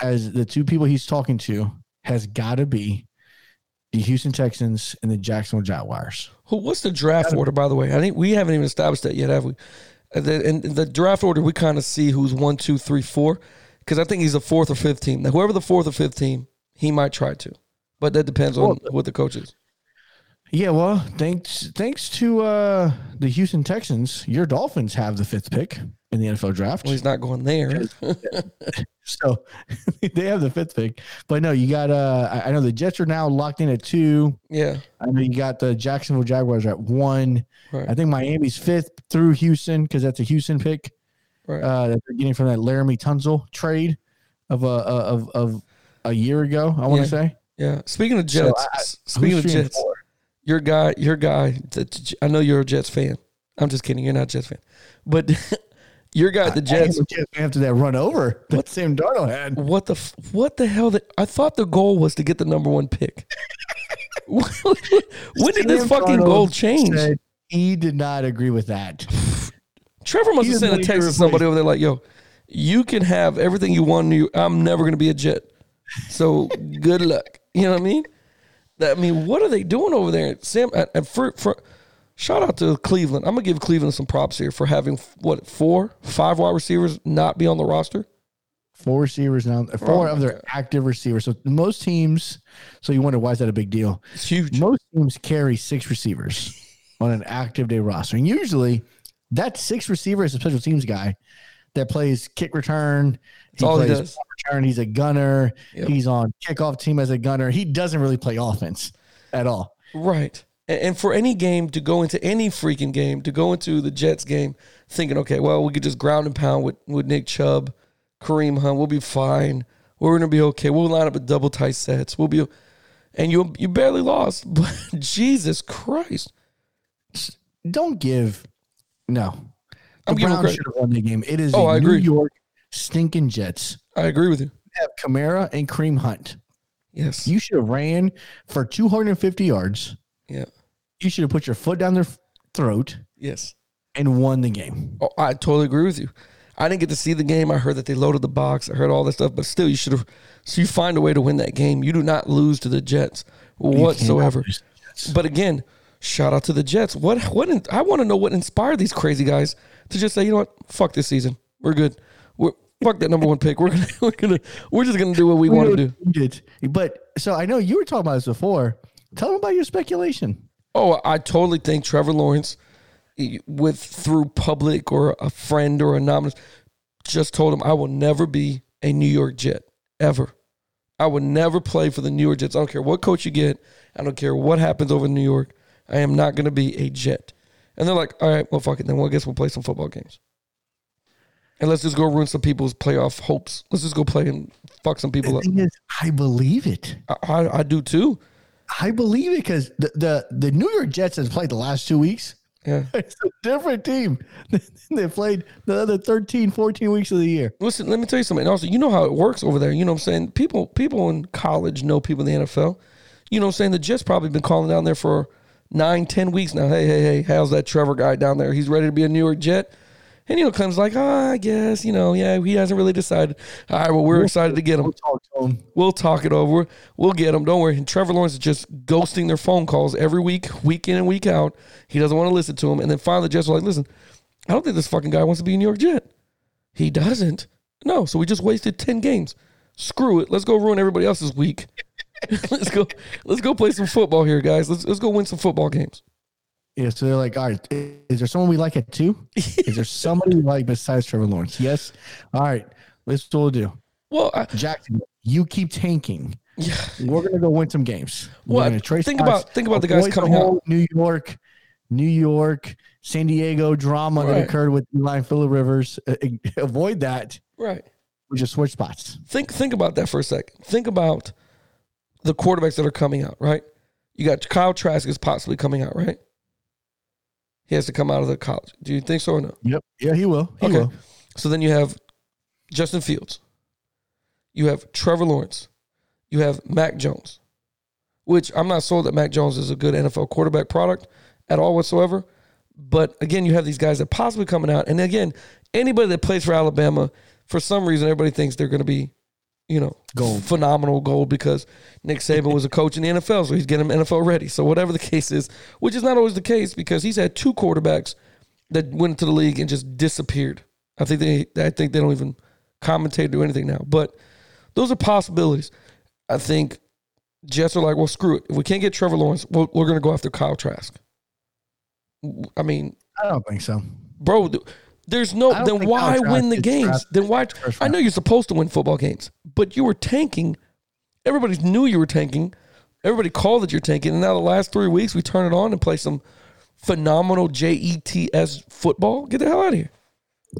as the two people he's talking to has got to be the Houston Texans and the Jacksonville Jaguars.
Who? What's the draft order, by the way? I think we haven't even established that yet, have we? And the, and the draft order, we kind of see who's one, two, three, four, because I think he's the fourth or fifth team. Now, whoever the fourth or fifth team, he might try to, but that depends on what the coach is.
Yeah, well, thanks thanks to uh, the Houston Texans, your Dolphins have the fifth pick in the NFL draft.
Well, he's not going there. [LAUGHS]
So [LAUGHS] they have the fifth pick. But no, you got uh I know the Jets are now locked in at two.
yeah.
I know you got the Jacksonville Jaguars at one.
Right.
I think Miami's fifth through Houston because that's a Houston pick
Right.
uh, that they're getting from that Laremy Tunsil trade of a of of a year ago. I want
Yeah.
to say
Yeah. Speaking of
So
Jets,
I-
speaking of Jets,
four?
Your guy, your guy. I know you're a Jets fan. I'm just kidding. You're not a Jets fan, but [LAUGHS] your guy, the Jets.
I am a Jets after that run over that Sam Darnold had.
What the what the hell? That I thought the goal was to get the number one pick. [LAUGHS] when did this
Sam
fucking
Darnold
goal change?
He did not agree with that.
Trevor must
He
have sent a text to somebody over there like, "Yo, you can have everything you want. You, I'm never going to be a Jet. So good luck." You know what I mean? I mean, what are they doing over there, Sam? And for, for shout out to Cleveland. I'm gonna give Cleveland some props here for having what four, five wide receivers not be on the roster.
Four receivers now, uh, four
Oh,
of their active receivers. So most teams, so you wonder why is that a big deal?
It's huge.
Most teams carry six receivers [LAUGHS] on an active day roster, and usually that six receiver is a special teams guy that plays kick return. He
all he
plays
does.
return. He's a gunner.
Yep.
He's on kickoff team as a gunner. He doesn't really play offense at all.
Right. And, for any game to go into any freaking game, to go into the Jets game thinking, okay, well, we could just ground and pound with, with Nick Chubb, Kareem Hunt, we'll be fine. We're gonna be okay. We'll line up with double tight sets. We'll be and you you barely lost. [LAUGHS] But Jesus Christ.
Don't give no. The
I'm giving
Browns should have won the game. It is
Oh,
the
I
New
agree.
York stinking Jets.
I agree with you.
Have Kamara and Kareem Hunt.
Yes.
You should have ran for 250 yards.
yeah.
You should have put your foot down their throat
Yes.
and won the game.
Oh, I totally agree with you. I didn't get to see the game. I heard that they loaded the box. I heard all that stuff, but still, you should have. So you find a way to win that game. You do not lose to the Jets whatsoever.
lose to the Jets.
But again, shout out to the Jets. What? What? in- I want to know what inspired these crazy guys to just say, you know what? Fuck this season. We're good. We're fuck that number one pick. We're gonna. [LAUGHS] We're gonna. We're just gonna do what we want to do.
But so I know you were talking about this before. Tell them about your speculation.
Oh, I totally think Trevor Lawrence, with through public or a friend or anonymous, just told him I will never be a New York Jet ever. I would never play for the New York Jets. I don't care what coach you get. I don't care what happens over in New York. I am not going to be a Jet. And they're like, all right, well, fuck it. Then well, I guess we'll play some football games. And let's just go ruin some people's playoff hopes. Let's just go play and fuck some people
The
up.
is, I believe it.
I, I, I do too.
I believe it because the, the the New York Jets has played the last two weeks.
Yeah. [LAUGHS]
It's a different team. they played the other 13, 14 weeks of the year.
Listen, let me tell you something. Also, you know how it works over there. You know what I'm saying? People people in college know people in the NFL. You know what I'm saying? The Jets probably been calling down there for nine, ten weeks now. Hey, hey, hey, how's that Trevor guy down there? He's ready to be a New York Jet. And, you know, comes like, oh, I guess, you know, yeah, he hasn't really decided. All right, well, we're excited to get him.
We'll talk to them.
We'll talk it over. We'll get him. Don't worry. And Trevor Lawrence is just ghosting their phone calls every week, week in and week out. He doesn't want to listen to him. And then finally, the Jets are like, listen, I don't think this fucking guy wants to be a New York Jet. He doesn't. No. So we just wasted 10 games. Screw it. Let's go ruin everybody else's week. [LAUGHS] let's go. Let's go play some football here, guys. Let's let's go win some football games.
Yeah, so they're like, all right, is there someone we like at two? is there [LAUGHS] somebody we like besides Trevor Lawrence? Yes. All right, let's what we'll do.
Well, I,
Jackson, you keep tanking.
yeah.
We're gonna go win some games.
Well, think about- think about the guys coming
whole New York, New York, San Diego drama
Right.
that occurred with Eli and Philip Rivers. Uh, [LAUGHS] avoid that.
Right.
We just switch spots.
think think about that for a second. Think about the quarterbacks that are coming out, right? You got Kyle Trask is possibly coming out, right? He has to come out of the college. Do you think so or no?
Yep. Yeah, he will. He
Okay.
will.
So then you have Justin Fields. You have Trevor Lawrence. You have Mac Jones, which I'm not sold that Mac Jones is a good NFL quarterback product at all whatsoever. But again, you have these guys that possibly coming out. And again, anybody that plays for Alabama, for some reason, everybody thinks they're going to be, you know,
Gold.
phenomenal gold because Nick Saban was a coach in the NFL, so he's getting them NFL ready. So whatever the case is, which is not always the case because he's had two quarterbacks that went into the league and just disappeared. I think they, I think they don't even commentate or do anything now. But those are possibilities. I think Jets are like, well, screw it. If we can't get Trevor Lawrence, we're, we're going to go after Kyle Trask. I mean,
I don't think so.
bro, there's no. Then why win the games? Then why? I know you're supposed to win football games, but you were tanking. Everybody knew you were tanking. Everybody called that you're tanking, and now the last three weeks we turn it on and play some phenomenal J E T S football. Get the hell out of here.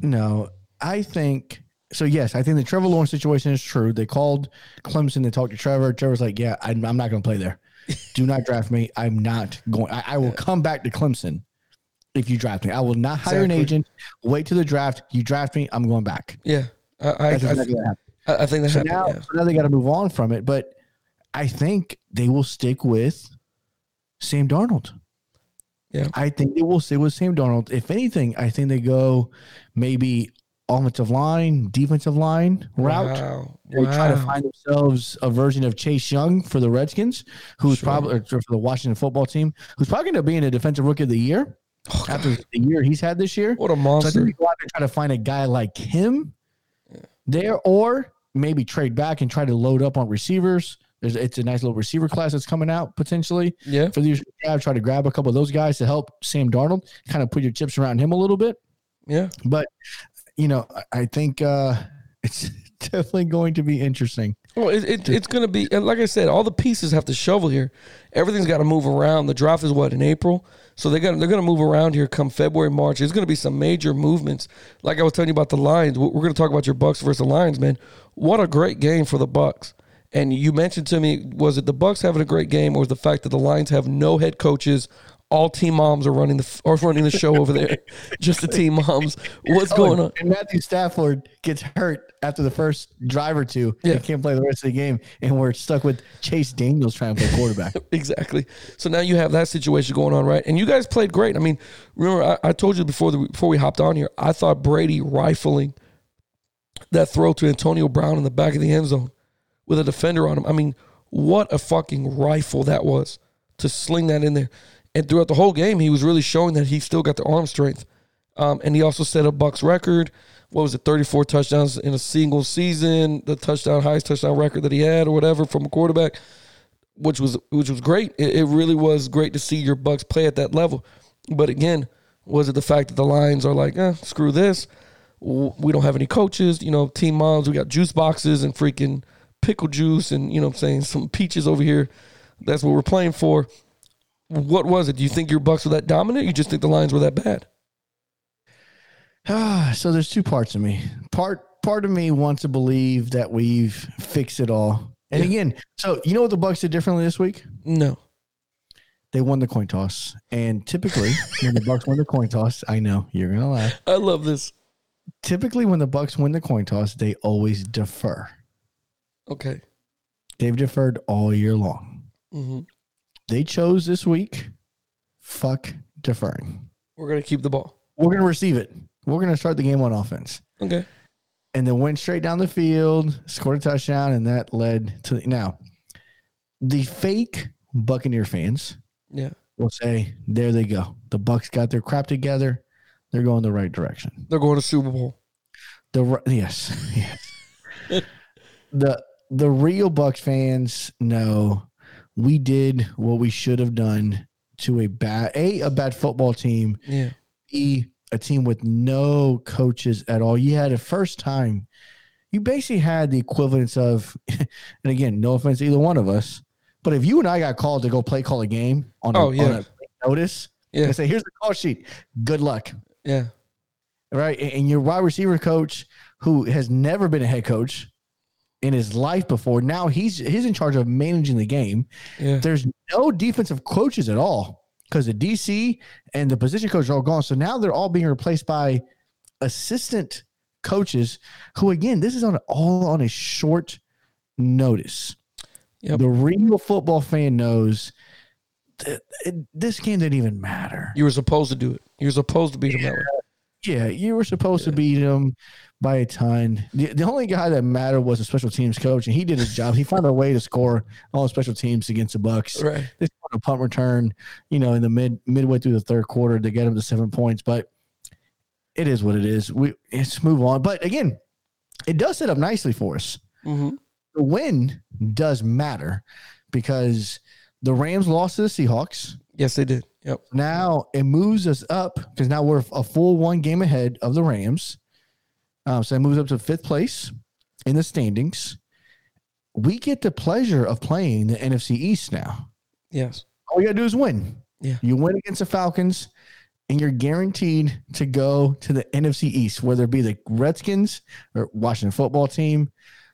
No, I think so yes, I think the Trevor Lawrence situation is true. They called Clemson to talk to Trevor. Trevor's like, "Yeah, I'm, I'm not going to play there. Do not draft me. I'm not going. I, I will come back to Clemson if you draft me. I will not hire an agent. Wait till the draft. You draft me. I'm going back.
Yeah, I, I, I,
exactly happened.
I, I think
So
happened.
now,
yeah.
so now they got to move on from it. But I think they will stick with Sam Darnold.
Yeah.
I think they will stick with Sam Darnold. If anything, I think they go maybe offensive line, defensive line route.
Wow.
They try to find themselves a version of Chase Young for the Redskins, who's
Sure.
probably or for the Washington football team, who's probably going to be in a defensive rookie of the year after the year he's had this year.
What a
So I
monster.
think go out there and try to find a guy like him there, or maybe trade back and try to load up on receivers. There's it's a nice little receiver class that's coming out potentially
yeah.
for these guys. Try to grab a couple of those guys to help Sam Darnold, kind of put your chips around him a little bit.
Yeah.
But you know, I- I think uh, [LAUGHS] it's definitely going to be interesting.
Well, it, it, it's going to be, and like I said, all the pieces have to shovel here. Everything's got to move around. The draft is what in April, so they got they're to move around here come February, March. There's to be some major movements. Like I was telling you about the Lions, we're to talk about your Bucs versus the Lions, man. What a great game for the Bucs. And you mentioned to me, was it the Bucs having a great game, or was the fact that the Lions have no head coaches? All team moms are running the are running the show over there. [LAUGHS] Just the team moms. What's oh, going on?
And Matthew Stafford gets hurt after the first drive or two.
Yeah.
He can't play the rest of the game, and we're stuck with Chase Daniels trying to play quarterback. [LAUGHS]
exactly. So now you have that situation going on, right? And you guys played great. I mean, remember I, I told you before the, before we hopped on here, I thought Brady rifling that throw to Antonio Brown in the back of the end zone with a defender on him. I mean, what a fucking rifle that was to sling that in there. And throughout the whole game, he was really showing that he still got the arm strength. Um, and he also set a Bucs record. What was it? 34 touchdowns in a single season, the touchdown highest touchdown record that he had, or whatever, from a quarterback which was which was great. It, it really was great to see your Bucs play at that level. But again, was it the fact that the Lions are like, eh, screw this? We don't have any coaches. You know, team moms. We got juice boxes and freaking pickle juice and you know I'm saying some peaches over here. That's what we're playing for. What was it? Do you think your Bucs were that dominant? You just think the Lions were that bad?
Ah, [SIGHS] so there's two parts of me. Part part of me wants to believe that we've fixed it all. And
Yeah.
again, so you know what the Bucs did differently this week?
No.
They won the coin toss. And typically, when the Bucs win the coin toss, I know you're gonna laugh.
I love this.
Typically, when the Bucs win the coin toss, they always defer.
Okay.
They've deferred all year long.
hmm
They chose this week. Fuck deferring.
We're gonna keep the ball.
We're gonna receive it. We're gonna start the game on offense.
Okay.
and then went straight down the field, scored a touchdown, and that led to now the fake Buccaneer fans
Yeah.
will say, "There they go. The Bucs got their crap together. They're going the right direction."
They're going to Super Bowl.
The yes, [LAUGHS] yes. [LAUGHS] the the real Bucs fans know we did what we should have done to a bad a a bad football team
Yeah.
team with no coaches at all. You had a first time. You basically had the equivalence of, [LAUGHS] and again, no offense to either one of us, but if you and I got called to go play call a game on a,
Oh, yeah.
on a notice,
Yeah.
and say, here's the call sheet. Good luck.
Yeah.
Right. And your wide receiver coach, who has never been a head coach in his life before, now he's he's in charge of managing the game.
Yeah.
There's no defensive coaches at all because the DC and the position coaches are all gone. So now they're all being replaced by assistant coaches who, again, this is on all on a short notice.
Yep.
The real football fan knows that it- this game didn't even matter.
You were supposed to do it. You were supposed to beat them that way.
Yeah, you were supposed to beat them by a ton. The, the only guy that mattered was the special teams coach, and he did his job. He found a way to score on special teams against the Bucs.
Right.
They scored a punt return, you know, in the mid midway through the third quarter to get them to seven points. But it is what it is. We let's move on. But again, it does set up nicely for us.
Mm-hmm.
The win does matter because the Rams lost to the Seahawks.
Yes, they did. Yep.
Now it moves us up because now we're a full one game ahead of the Rams. Um, so it moves up to fifth place in the standings. We get the pleasure of playing the NFC East now.
Yes.
All you gotta do is win.
Yeah.
You win against the Falcons. and you're guaranteed to go to the NFC East, whether it be the Redskins or Washington football team,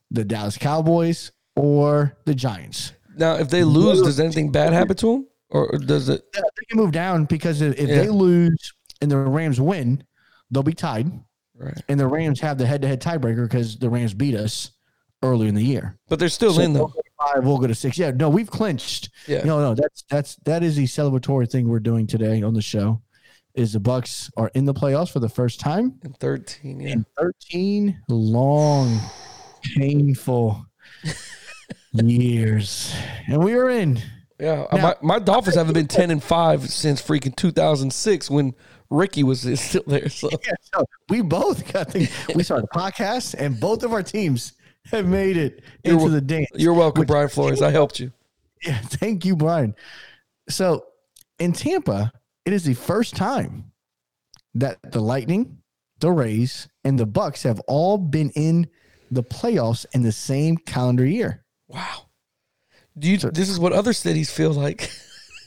the Dallas Cowboys, or the Giants.
Now, if they lose, does anything bad happen to them, or or does it?
Yeah, they can move down because if, if
Yeah.
they lose and the Rams win, they'll be tied.
Right.
And the Rams have the head-to-head tiebreaker because the Rams beat us earlier in the year.
But they're still in
we'll
though.
five, we'll go to six. Yeah, no, we've clinched.
Yeah.
No, no, that's that's that is the celebratory thing we're doing today on the show. Is the Bucs are in the playoffs for the first time
In thirteen, yeah.
in 13 long, painful [LAUGHS] years, and we are in.
Yeah, uh,
Now-
my, my Dolphins haven't been ten and five since freaking two thousand six when Ricky was [LAUGHS] still there. So
Yeah, so we both got the we started a podcast, and both of our teams have made it
You're
into the dance.
you're welcome, Brian Flores. I helped you.
Yeah, thank you, Brian. So in Tampa, it is the first time that the Lightning, the Rays, and the Bucs have all been in the playoffs in the same calendar year.
Wow. Do you? This is what other cities feel like. [LAUGHS]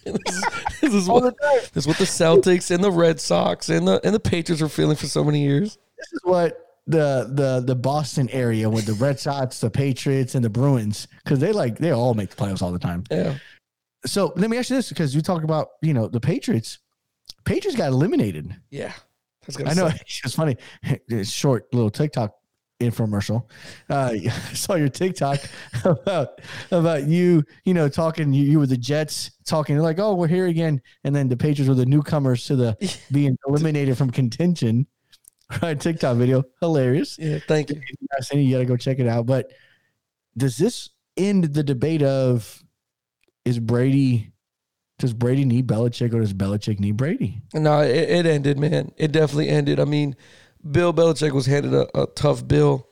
[LAUGHS] this, is, [LAUGHS] this is what this is what the Celtics and the Red Sox and the and the Patriots were feeling for so many years.
This is what the the the Boston area with the Red Sox, the Patriots, and the Bruins, because they like they all make the playoffs all the time.
Yeah.
So let me ask you this, because you talk about you know the Patriots. Patriots got eliminated.
Yeah. I,
know [LAUGHS] it's funny. Short little TikTok infomercial. Uh, [LAUGHS] I saw your TikTok [LAUGHS] about about you, you know, talking. You, you were the Jets talking like, "Oh, we're here again," and then the Patriots were the newcomers to the [LAUGHS] being eliminated from contention. Right, TikTok video, hilarious.
Yeah. Thank you.
You've seen it, you got to go check it out. But does this end the debate of is Brady? Does Brady need Belichick or does Belichick need Brady?
No, it, it ended, man. It definitely ended. I mean, Bill Belichick was handed a, a tough bill,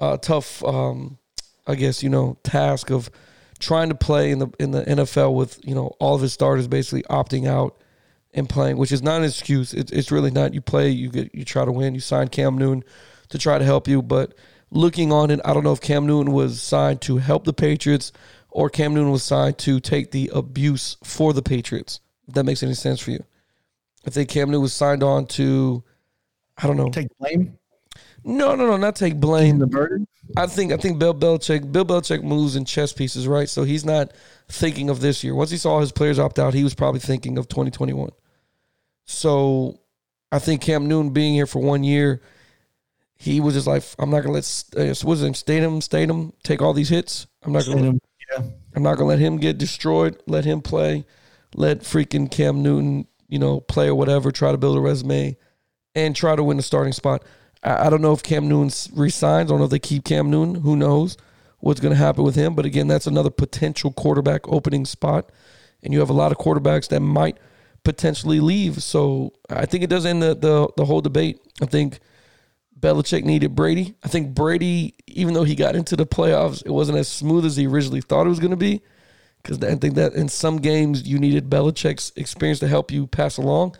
a tough, um, I guess you know, task of trying to play in the in the NFL with you know all of his starters basically opting out and playing, which is not an excuse. It, it's really not. You play, you get, you try to win. You sign Cam Newton to try to help you, but looking on it, I don't know if Cam Newton was signed to help the Patriots or Cam Newton was signed to take the abuse for the Patriots. If that makes any sense for you. I think Cam Newton was signed on to, I don't know.
Take blame
No, no, no, not take blame.
the burden.
I think I think Bill Belichick Bill Belichick moves in chess pieces, right? So he's not thinking of this year. Once he saw his players opt out, he was probably thinking of 2021. So I think Cam Newton being here for one year, he was just like, I'm not gonna let uh, was it, Stidham Stidham take all these hits. I'm not gonna.
And, yeah.
I'm not gonna let him get destroyed. Let him play. Let freaking Cam Newton, you know, play or whatever. Try to build a resume and try to win the starting spot. I, I don't know if Cam Newton resigns. I don't know if they keep Cam Newton. Who knows what's going to happen with him? But again, that's another potential quarterback opening spot, and you have a lot of quarterbacks that might potentially leave. So I think it does end the the, the whole debate. I think. Belichick needed Brady. I think Brady, even though he got into the playoffs, it wasn't as smooth as he originally thought it was going to be. Because I think that in some games you needed Belichick's experience to help you pass along,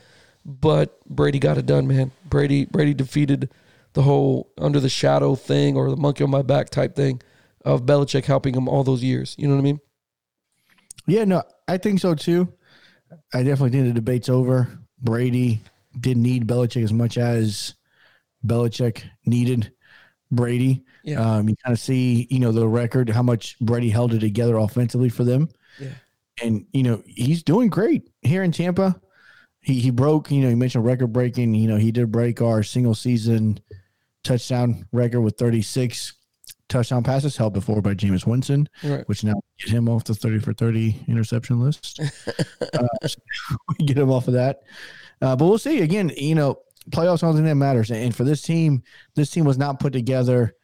but Brady got it done, man. Brady Brady defeated the whole under the shadow thing or the monkey on my back type thing of Belichick helping him all those years. You know what I mean?
Yeah, no, I think so too. I definitely think the debate's over. Brady didn't need Belichick as much as Belichick needed Brady.
Yeah.
Um, you kind of see, you know, the record, how much Brady held it together offensively for them.
Yeah.
And, you know, he's doing great here in Tampa. He, he broke, you know, you mentioned record breaking. You know, he did break our single season touchdown record with 36 touchdown passes held before by Jameis Winston
Right.
which now get him off the 30 for 30 interception list. [LAUGHS] uh, [LAUGHS] so we get him off of that. Uh, but we'll see. Again, you know, playoffs are the thing that matters. And for this team, this team was not put together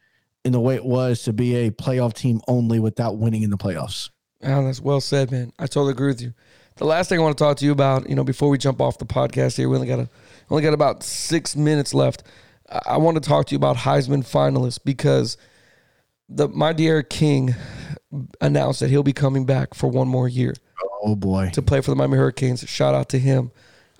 in the way it was to be a playoff team only without winning in the playoffs.
That's well said, man. I totally agree with you. The last thing I want to talk to you about, you know, before we jump off the podcast here, we only got a, only got about six minutes left. I, I want to talk to you about Heisman finalists because the D'Eriq King announced that he'll be coming back for one more year
Oh boy.
to play for the Miami Hurricanes. Shout out to him.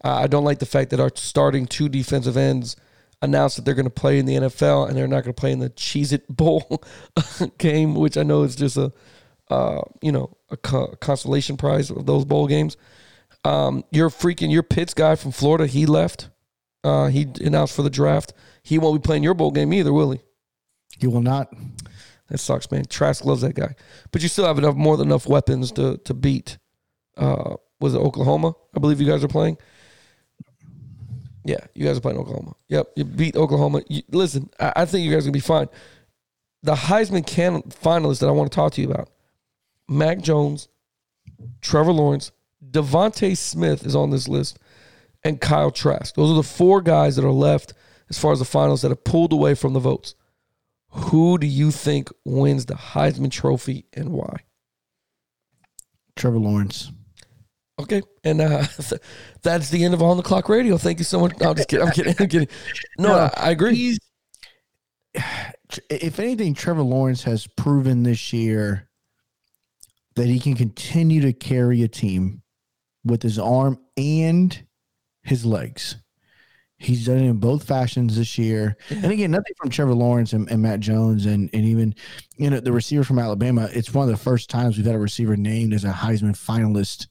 Uh, I don't like the fact that our starting two defensive ends announced that they're going to play in the NFL and they're not going to play in the Cheez It Bowl [LAUGHS] game, which I know is just a, uh, you know, a co- consolation prize of those bowl games. Um, your freaking your Pitts guy from Florida, he left. Uh, he announced for the draft. He won't be playing your bowl game either, will he?
He will not.
That sucks, man. Trask loves that guy, but you still have enough more than enough weapons to to beat. Uh, was it Oklahoma? I believe you guys are playing. Yeah, you guys are playing Oklahoma. Yep, you beat Oklahoma. You, listen, I, I think you guys are gonna be fine. The Heisman can finalists that I want to talk to you about: Mac Jones, Trevor Lawrence, DeVonta Smith is on this list, and Kyle Trask. Those are the four guys that are left as far as the finals that have pulled away from the votes. Who do you think wins the Heisman Trophy and why?
Trevor Lawrence.
Okay, and uh, [LAUGHS] that's the end of on the clock radio. Thank you so much. No, I'm just kidding. I'm kidding. I'm kidding. No, I, I agree. [SIGHS]
If anything, Trevor Lawrence has proven this year that he can continue to carry a team with his arm and his legs. He's done it in both fashions this year. And again, nothing from Trevor Lawrence and, and Mac Jones and, and even you know the receiver from Alabama. It's one of the first times we've had a receiver named as a Heisman finalist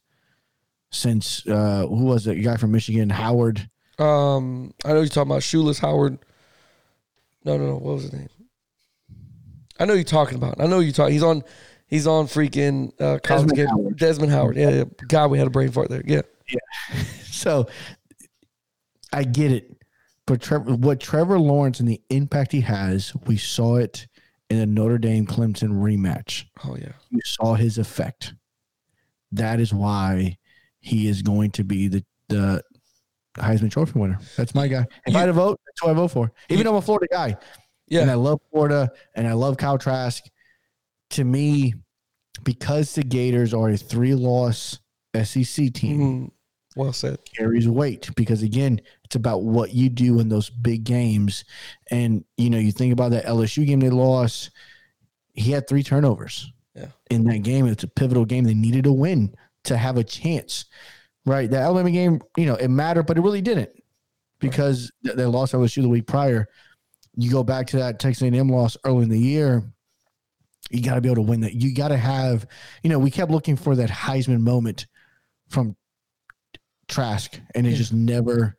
since uh who was it? A guy from Michigan, Howard.
Um, I know you're talking about Shoeless Howard. No, no, no. What was his name? I know you're talking about. I know you're talking. He's on. He's on freaking uh, college
Desmond. Howard.
Desmond Howard. Yeah, yeah. God, we had a brain fart there. Yeah. Yeah. [LAUGHS]
so I get it. But Trevor, what Trevor Lawrence and the impact he has, we saw it in the Notre Dame Clemson rematch.
Oh yeah.
You saw his effect. That is why he is going to be the the Heisman Trophy winner. That's my guy. If
You-
I had to vote, that's who I vote for. Even
You-
though I'm a Florida guy,
Yeah.
and I love Florida, and I love Kyle Trask. To me, because the Gators are a three-loss SEC team,
Mhm. Well said.
carries weight because again, it's about what you do in those big games. And you know, you think about that LSU game they lost. He had three turnovers.
Yeah.
In that game, it's a pivotal game. They needed to win to have a chance. Right. The Alabama game, you know, it mattered, but it really didn't because th- they lost LSU the week prior. You go back to that Texas A&M loss early in the year. You got to be able to win that. You got to have, you know, we kept looking for that Heisman moment from Trask, and it
Yeah.
just never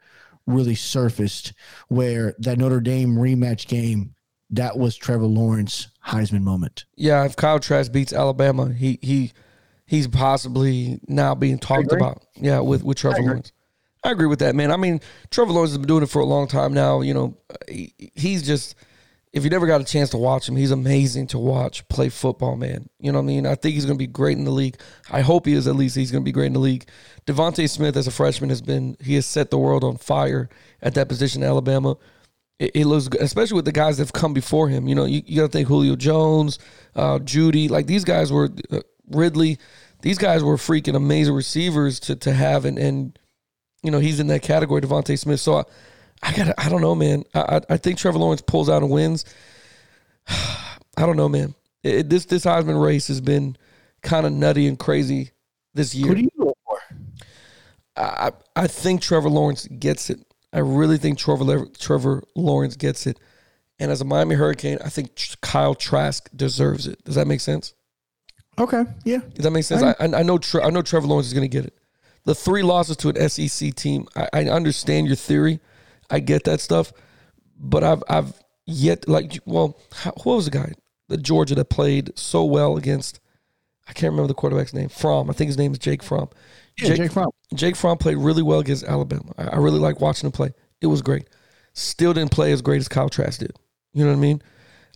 really surfaced. Where that Notre Dame rematch game, that was Trevor Lawrence Heisman moment.
Yeah, if Kyle Trask beats Alabama, he he he's possibly now being talked about. Yeah, with with Trevor
agree.
Lawrence. I agree with that, man. I mean, Trevor Lawrence has been doing it for a long time now. You know, he, he's just if you never got a chance to watch him, he's amazing to watch play football, man. You know what I mean? I think he's going to be great in the league. I hope he is at least. He's going to be great in the league. DeVonta Smith, as a freshman, has been he has set the world on fire at that position in Alabama. It, it looks good, especially with the guys that have come before him. You know, you, you got to think Julio Jones, uh, Jeudy, like these guys were uh, Ridley. These guys were freaking amazing receivers to to have, and and you know he's in that category, DeVonta Smith. So I, I got I don't know, man. I I- I think Trevor Lawrence pulls out and wins. [SIGHS] I don't know, man. It, this this Heisman race has been kind of nutty and crazy this year.
Who do you vote for?
I I think Trevor Lawrence gets it. I really think Trevor Trevor Lawrence gets it. And as a Miami Hurricane, I think Kyle Trask deserves it. Does that make sense?
Okay, yeah,
Does that make sense? I, I I know Tre- I know Trevor Lawrence is going to get it. The three losses to an SEC team, I, I understand your theory. I get that stuff, but I've I've yet like well, how, who was the guy, the Georgia that played so well against? I can't remember the quarterback's name. From I think his name is Jake Fromm.
yeah. Jake, Fromm.
Jake Fromm played really well against Alabama. I, I really like watching him play. It was great. Still didn't play as great as Kyle Trask did. You know what I mean?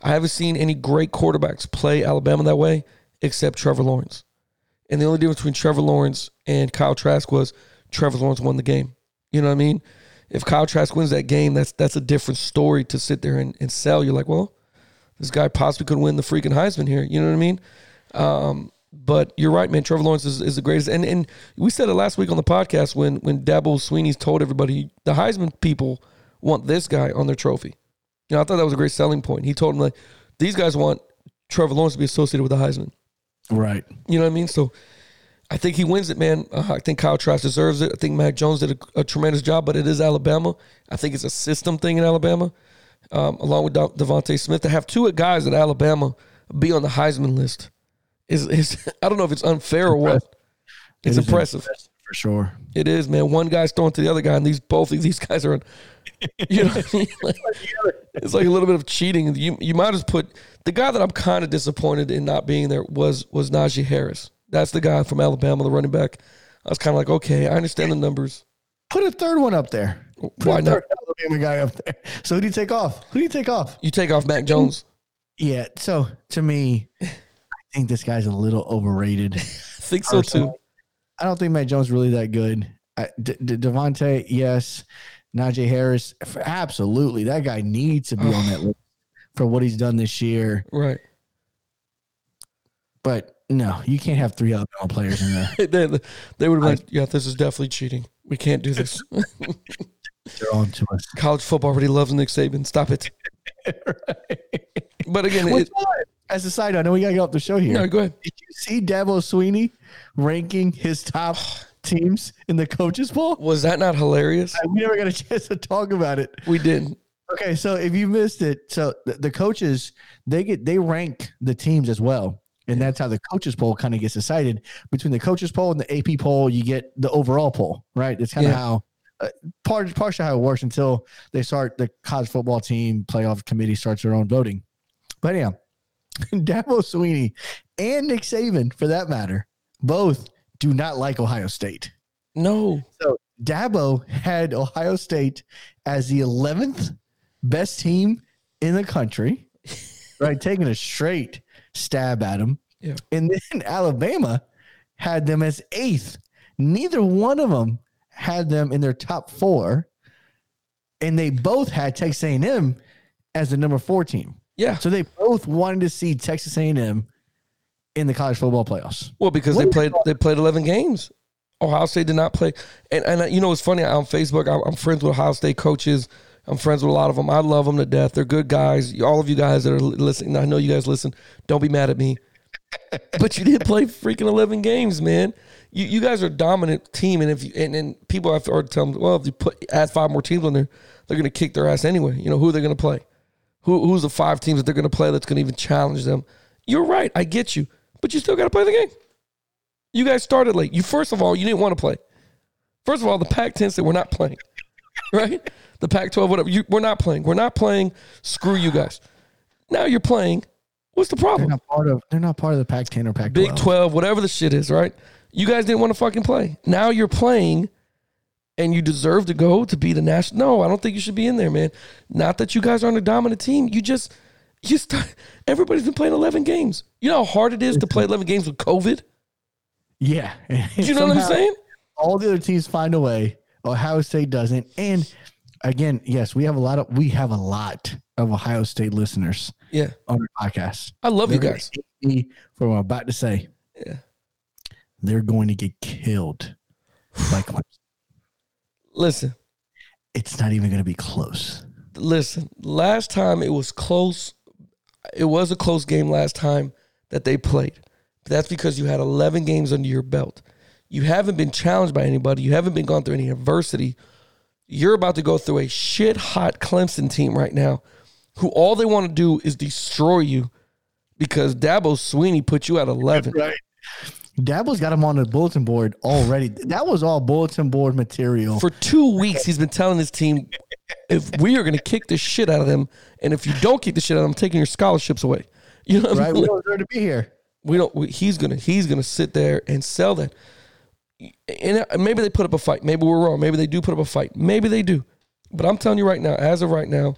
I haven't seen any great quarterbacks play Alabama that way except Trevor Lawrence. And the only difference between Trevor Lawrence and Kyle Trask was Trevor Lawrence won the game. You know what I mean? If Kyle Trask wins that game, that's that's a different story to sit there and, and sell. You're like, well, this guy possibly could win the freaking Heisman here. You know what I mean? Um, but you're right, man. Trevor Lawrence is, is the greatest. And and we said it last week on the podcast when when Dabo Swinney's told everybody the Heisman people want this guy on their trophy. You know, I thought that was a great selling point. He told them like these guys want Trevor Lawrence to be associated with the Heisman.
Right.
You know what I mean? So I think he wins it, man. Uh, I think Kyle Trask deserves it. I think Mac Jones did a, a tremendous job, but it is Alabama. I think it's a system thing in Alabama, um, along with De- DeVonta Smith. To have two guys at Alabama be on the Heisman list is, is [LAUGHS] I don't know if it's unfair or what. It's
It is
impressive.
for sure.
It is, man. One guy's throwing to the other guy, and these both of these [LAUGHS] guys are, you know, what I mean? Like, it's like a little bit of cheating. You you might as put the guy that I'm kind of disappointed in not being there was was Najee Harris. That's the guy from Alabama, the running back. I was kind of like, okay, I understand the numbers.
Put a third one up there. Put
Why
a
not?
Alabama guy up there. [LAUGHS] So who do you take off? Who do you take off?
You take off Mac Jones.
Yeah. So to me, [LAUGHS] I think this guy's a little overrated. [LAUGHS]
I think so too.
I don't think Mac Jones is really that good. I, D- D- DeVonta, yes. Najee Harris, absolutely. That guy needs to be on that [SIGHS] list for what he's done this year.
Right.
But no, you can't have three Alabama players in there. [LAUGHS]
they, they would have been like, yeah, this is definitely cheating. We can't do this. [LAUGHS]
They're on to us.
College football already loves Nick Saban. Stop it. [LAUGHS] But again, it.
As a side note, I know we got to get off the show here.
no, go ahead.
Did you see Dabo Swinney ranking his top [SIGHS] teams in the coaches poll?
Was that not hilarious?
We never got a chance to talk about it.
We didn't.
Okay, so if you missed it, so the, the coaches they get they rank the teams as well, and that's how the coaches poll kind of gets decided. Between the coaches poll and the AP poll, you get the overall poll, right? It's kind of
Yeah.
how uh, part partially how it works until they start the college football team playoff committee starts their own voting. But yeah, [LAUGHS] Dabo Swinney and Nick Saban, for that matter, both do not like Ohio State.
No.
So Dabo had Ohio State as the 11th best team in the country, right? Taking a straight stab at them.
Yeah.
And then [LAUGHS] Alabama had them as eighth. Neither one of them had them in their top four. And they both had Texas A&M as the number four team.
Yeah.
So they both wanted to see Texas A&M in the college football playoffs.
Well, because
What
they played they played eleven games. Ohio State did not play, and and uh, you know it's funny on Facebook. I'm, I'm friends with Ohio State coaches. I'm friends with a lot of them. I love them to death. They're good guys. All of you guys that are listening, I know you guys listen. Don't be mad at me, [LAUGHS] but you did play freaking eleven games, man. You you guys are a dominant team, and if you, and, and people have already tell them, well, if you put add five more teams on there, they're going to kick their ass anyway. You know who they're going to play. Who who's the five teams that they're going to play that's going to even challenge them? You're right. I get you, but you still got to play the game. You guys started late. You first of all, you didn't want to play. First of all, the Pac-10 said we're not playing, [LAUGHS] right? The Pac-12, whatever. You, we're not playing. We're not playing. Screw you guys. Now you're playing. What's the problem?
They're not part of they're not part of the Pac-10 or Pac-12.
Big 12, whatever the shit is, right? You guys didn't want to fucking play. Now you're playing and you deserve to go to be the national. No, I don't think you should be in there, man. Not that you guys aren't a dominant team. You just, you start, [LAUGHS] everybody's been playing 11 games. You know how hard it is to play 11 games with COVID?
Yeah.
Do [LAUGHS] you know what I'm saying?
All the other teams find a way. Ohio State doesn't. And again, yes, we have a lot of we have a lot of Ohio State listeners
Yeah.
on our podcast.
I love you
They're
guys.
gonna me for what I'm about to say.
Yeah.
They're going to get killed by
Listen,
It's not even going to be close.
listen. Last time it was close. It was a close game last time that they played. But that's because you had 11 games under your belt. You haven't been challenged by anybody. You haven't been gone through any adversity. You're about to go through a shit hot Clemson team right now, who all they want to do is destroy you because Dabo Swinney put you at 11.
Right. Dabo's got him on the bulletin board already. That was all bulletin board material.
For two weeks, he's been telling his team, if we are going to kick the shit out of them, and if you don't kick the shit out of them, I'm taking your scholarships away. You know what
right?
I
We
mean?
don't deserve to be here.
we don't we, he's gonna he's gonna sit there and sell that and maybe they put up a fight. Maybe we're wrong. Maybe they do put up a fight. Maybe they do. But i'm telling you right now as of right now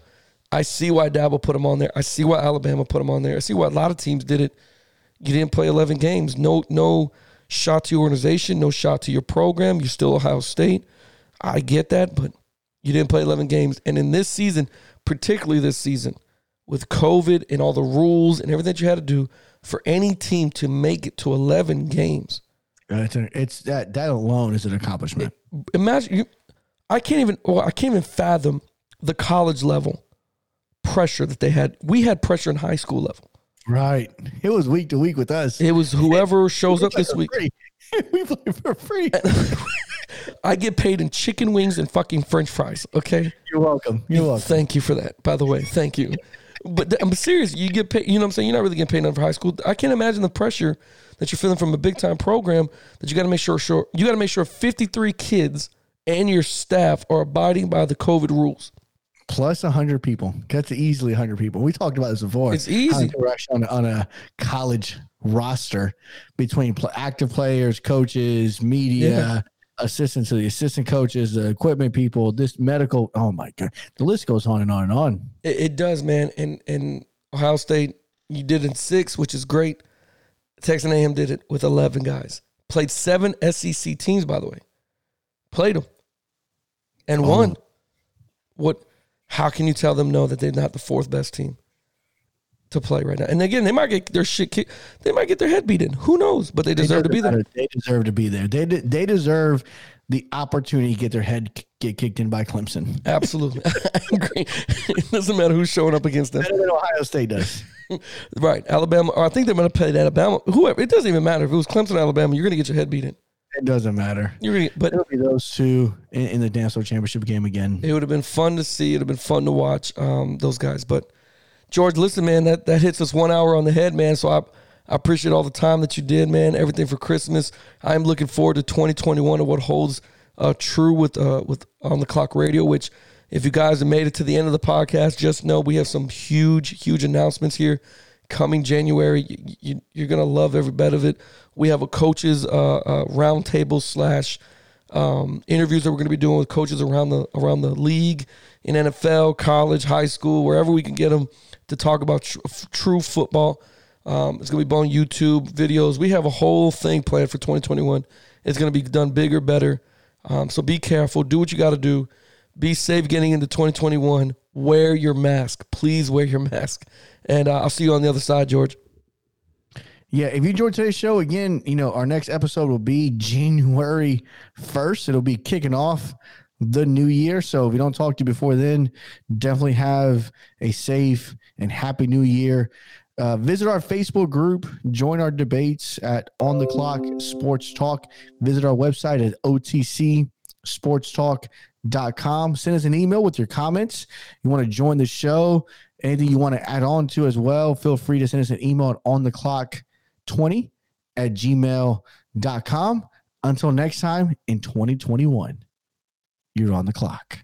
i see why Dabo put him on there. I see why alabama put him on there. I see why a lot of teams did it. You didn't play 11 games. No no shot to your organization. No shot to your program. You're still ohio state. I get that but you didn't play 11 games. And in this season particularly this season with covid and all the rules and everything that you had to do for any team to make it to 11 games
It's, a- it's that that alone is an accomplishment.
imagine you i can't even well, i can't even fathom the college level pressure that they had we had pressure in high school level
Right. It was week to week with us.
it was whoever [LAUGHS] shows up this week
free. [LAUGHS] we play for free. [LAUGHS]
i get paid in chicken wings and fucking french fries okay
You're welcome. You're welcome.
thank you for that by the way thank you but I'm serious. You get paid. You know what I'm saying? You're not really getting paid enough for high school. I can't imagine the pressure that you're feeling from a big time program that you got to make sure, sure you got to make sure 53 kids and your staff are abiding by the COVID rules.
Plus 100 people. That's easily 100 people. We talked about this before.
It's easy.
On a, on a college roster between pl- active players, coaches, media,
Yeah.
assistants to the assistant coaches, the equipment people, this medical. Oh my God. The list goes on and on and on.
It, it does, man. And and Ohio State, you did in six, which is great. Texas A&M did it with 11 guys. Played seven SEC teams, by the way. Played them and oh. won. What? How can you tell them no that they're not the fourth best team to play right now? And again, they might get their shit kicked. They might get their head beaten. Who knows? But they deserve to be there.
They deserve to be there. They, de- they deserve the opportunity to get their head get kicked in by Clemson.
Absolutely, [LAUGHS] I agree. [LAUGHS] It doesn't matter who's showing up against them.
Better than Ohio State does. [LAUGHS]
Right, Alabama, or I think they're going to play Alabama. Whoever, it doesn't even matter if it was Clemson, Alabama. You're going to get your head beaten.
It doesn't matter.
You're going to, but
It'll be those two in, in the dance Show championship game again.
it would have been fun to see. It'd have been fun to watch um, those guys. But George, listen, man, that that hits us one hour on the head, man. So I I appreciate all the time that you did, man. Everything for Christmas. I'm looking forward to 2021 and what holds uh, true with uh, with on the clock radio. Which, if you guys have made it to the end of the podcast, just know we have some huge, huge announcements here coming January. You, you, you're gonna love every bit of it. We have a coaches uh, uh, roundtable slash um, interviews that we're going to be doing with coaches around the around the league, in NFL, college, high school, wherever we can get them to talk about tr- true football. Um, it's going to be on YouTube videos. We have a whole thing planned for 2021. It's going to be done bigger, better. Um, so be careful. Do what you got to do. Be safe getting into 2021. Wear your mask. Please wear your mask. And uh, I'll see you on the other side, George.
Yeah, if you enjoyed today's show, again, you know, our next episode will be January 1st. It'll be kicking off the new year. So if we don't talk to you before then, definitely have a safe and happy new year. Uh, visit our Facebook group, join our debates at On the Clock Sports Talk. Visit our website at otcsportstalk.com. Send us an email with your comments. You want to join the show, anything you want to add on to as well, feel free to send us an email at on the clock 20 at gmail.com. Until next time in 2021, you're on the clock.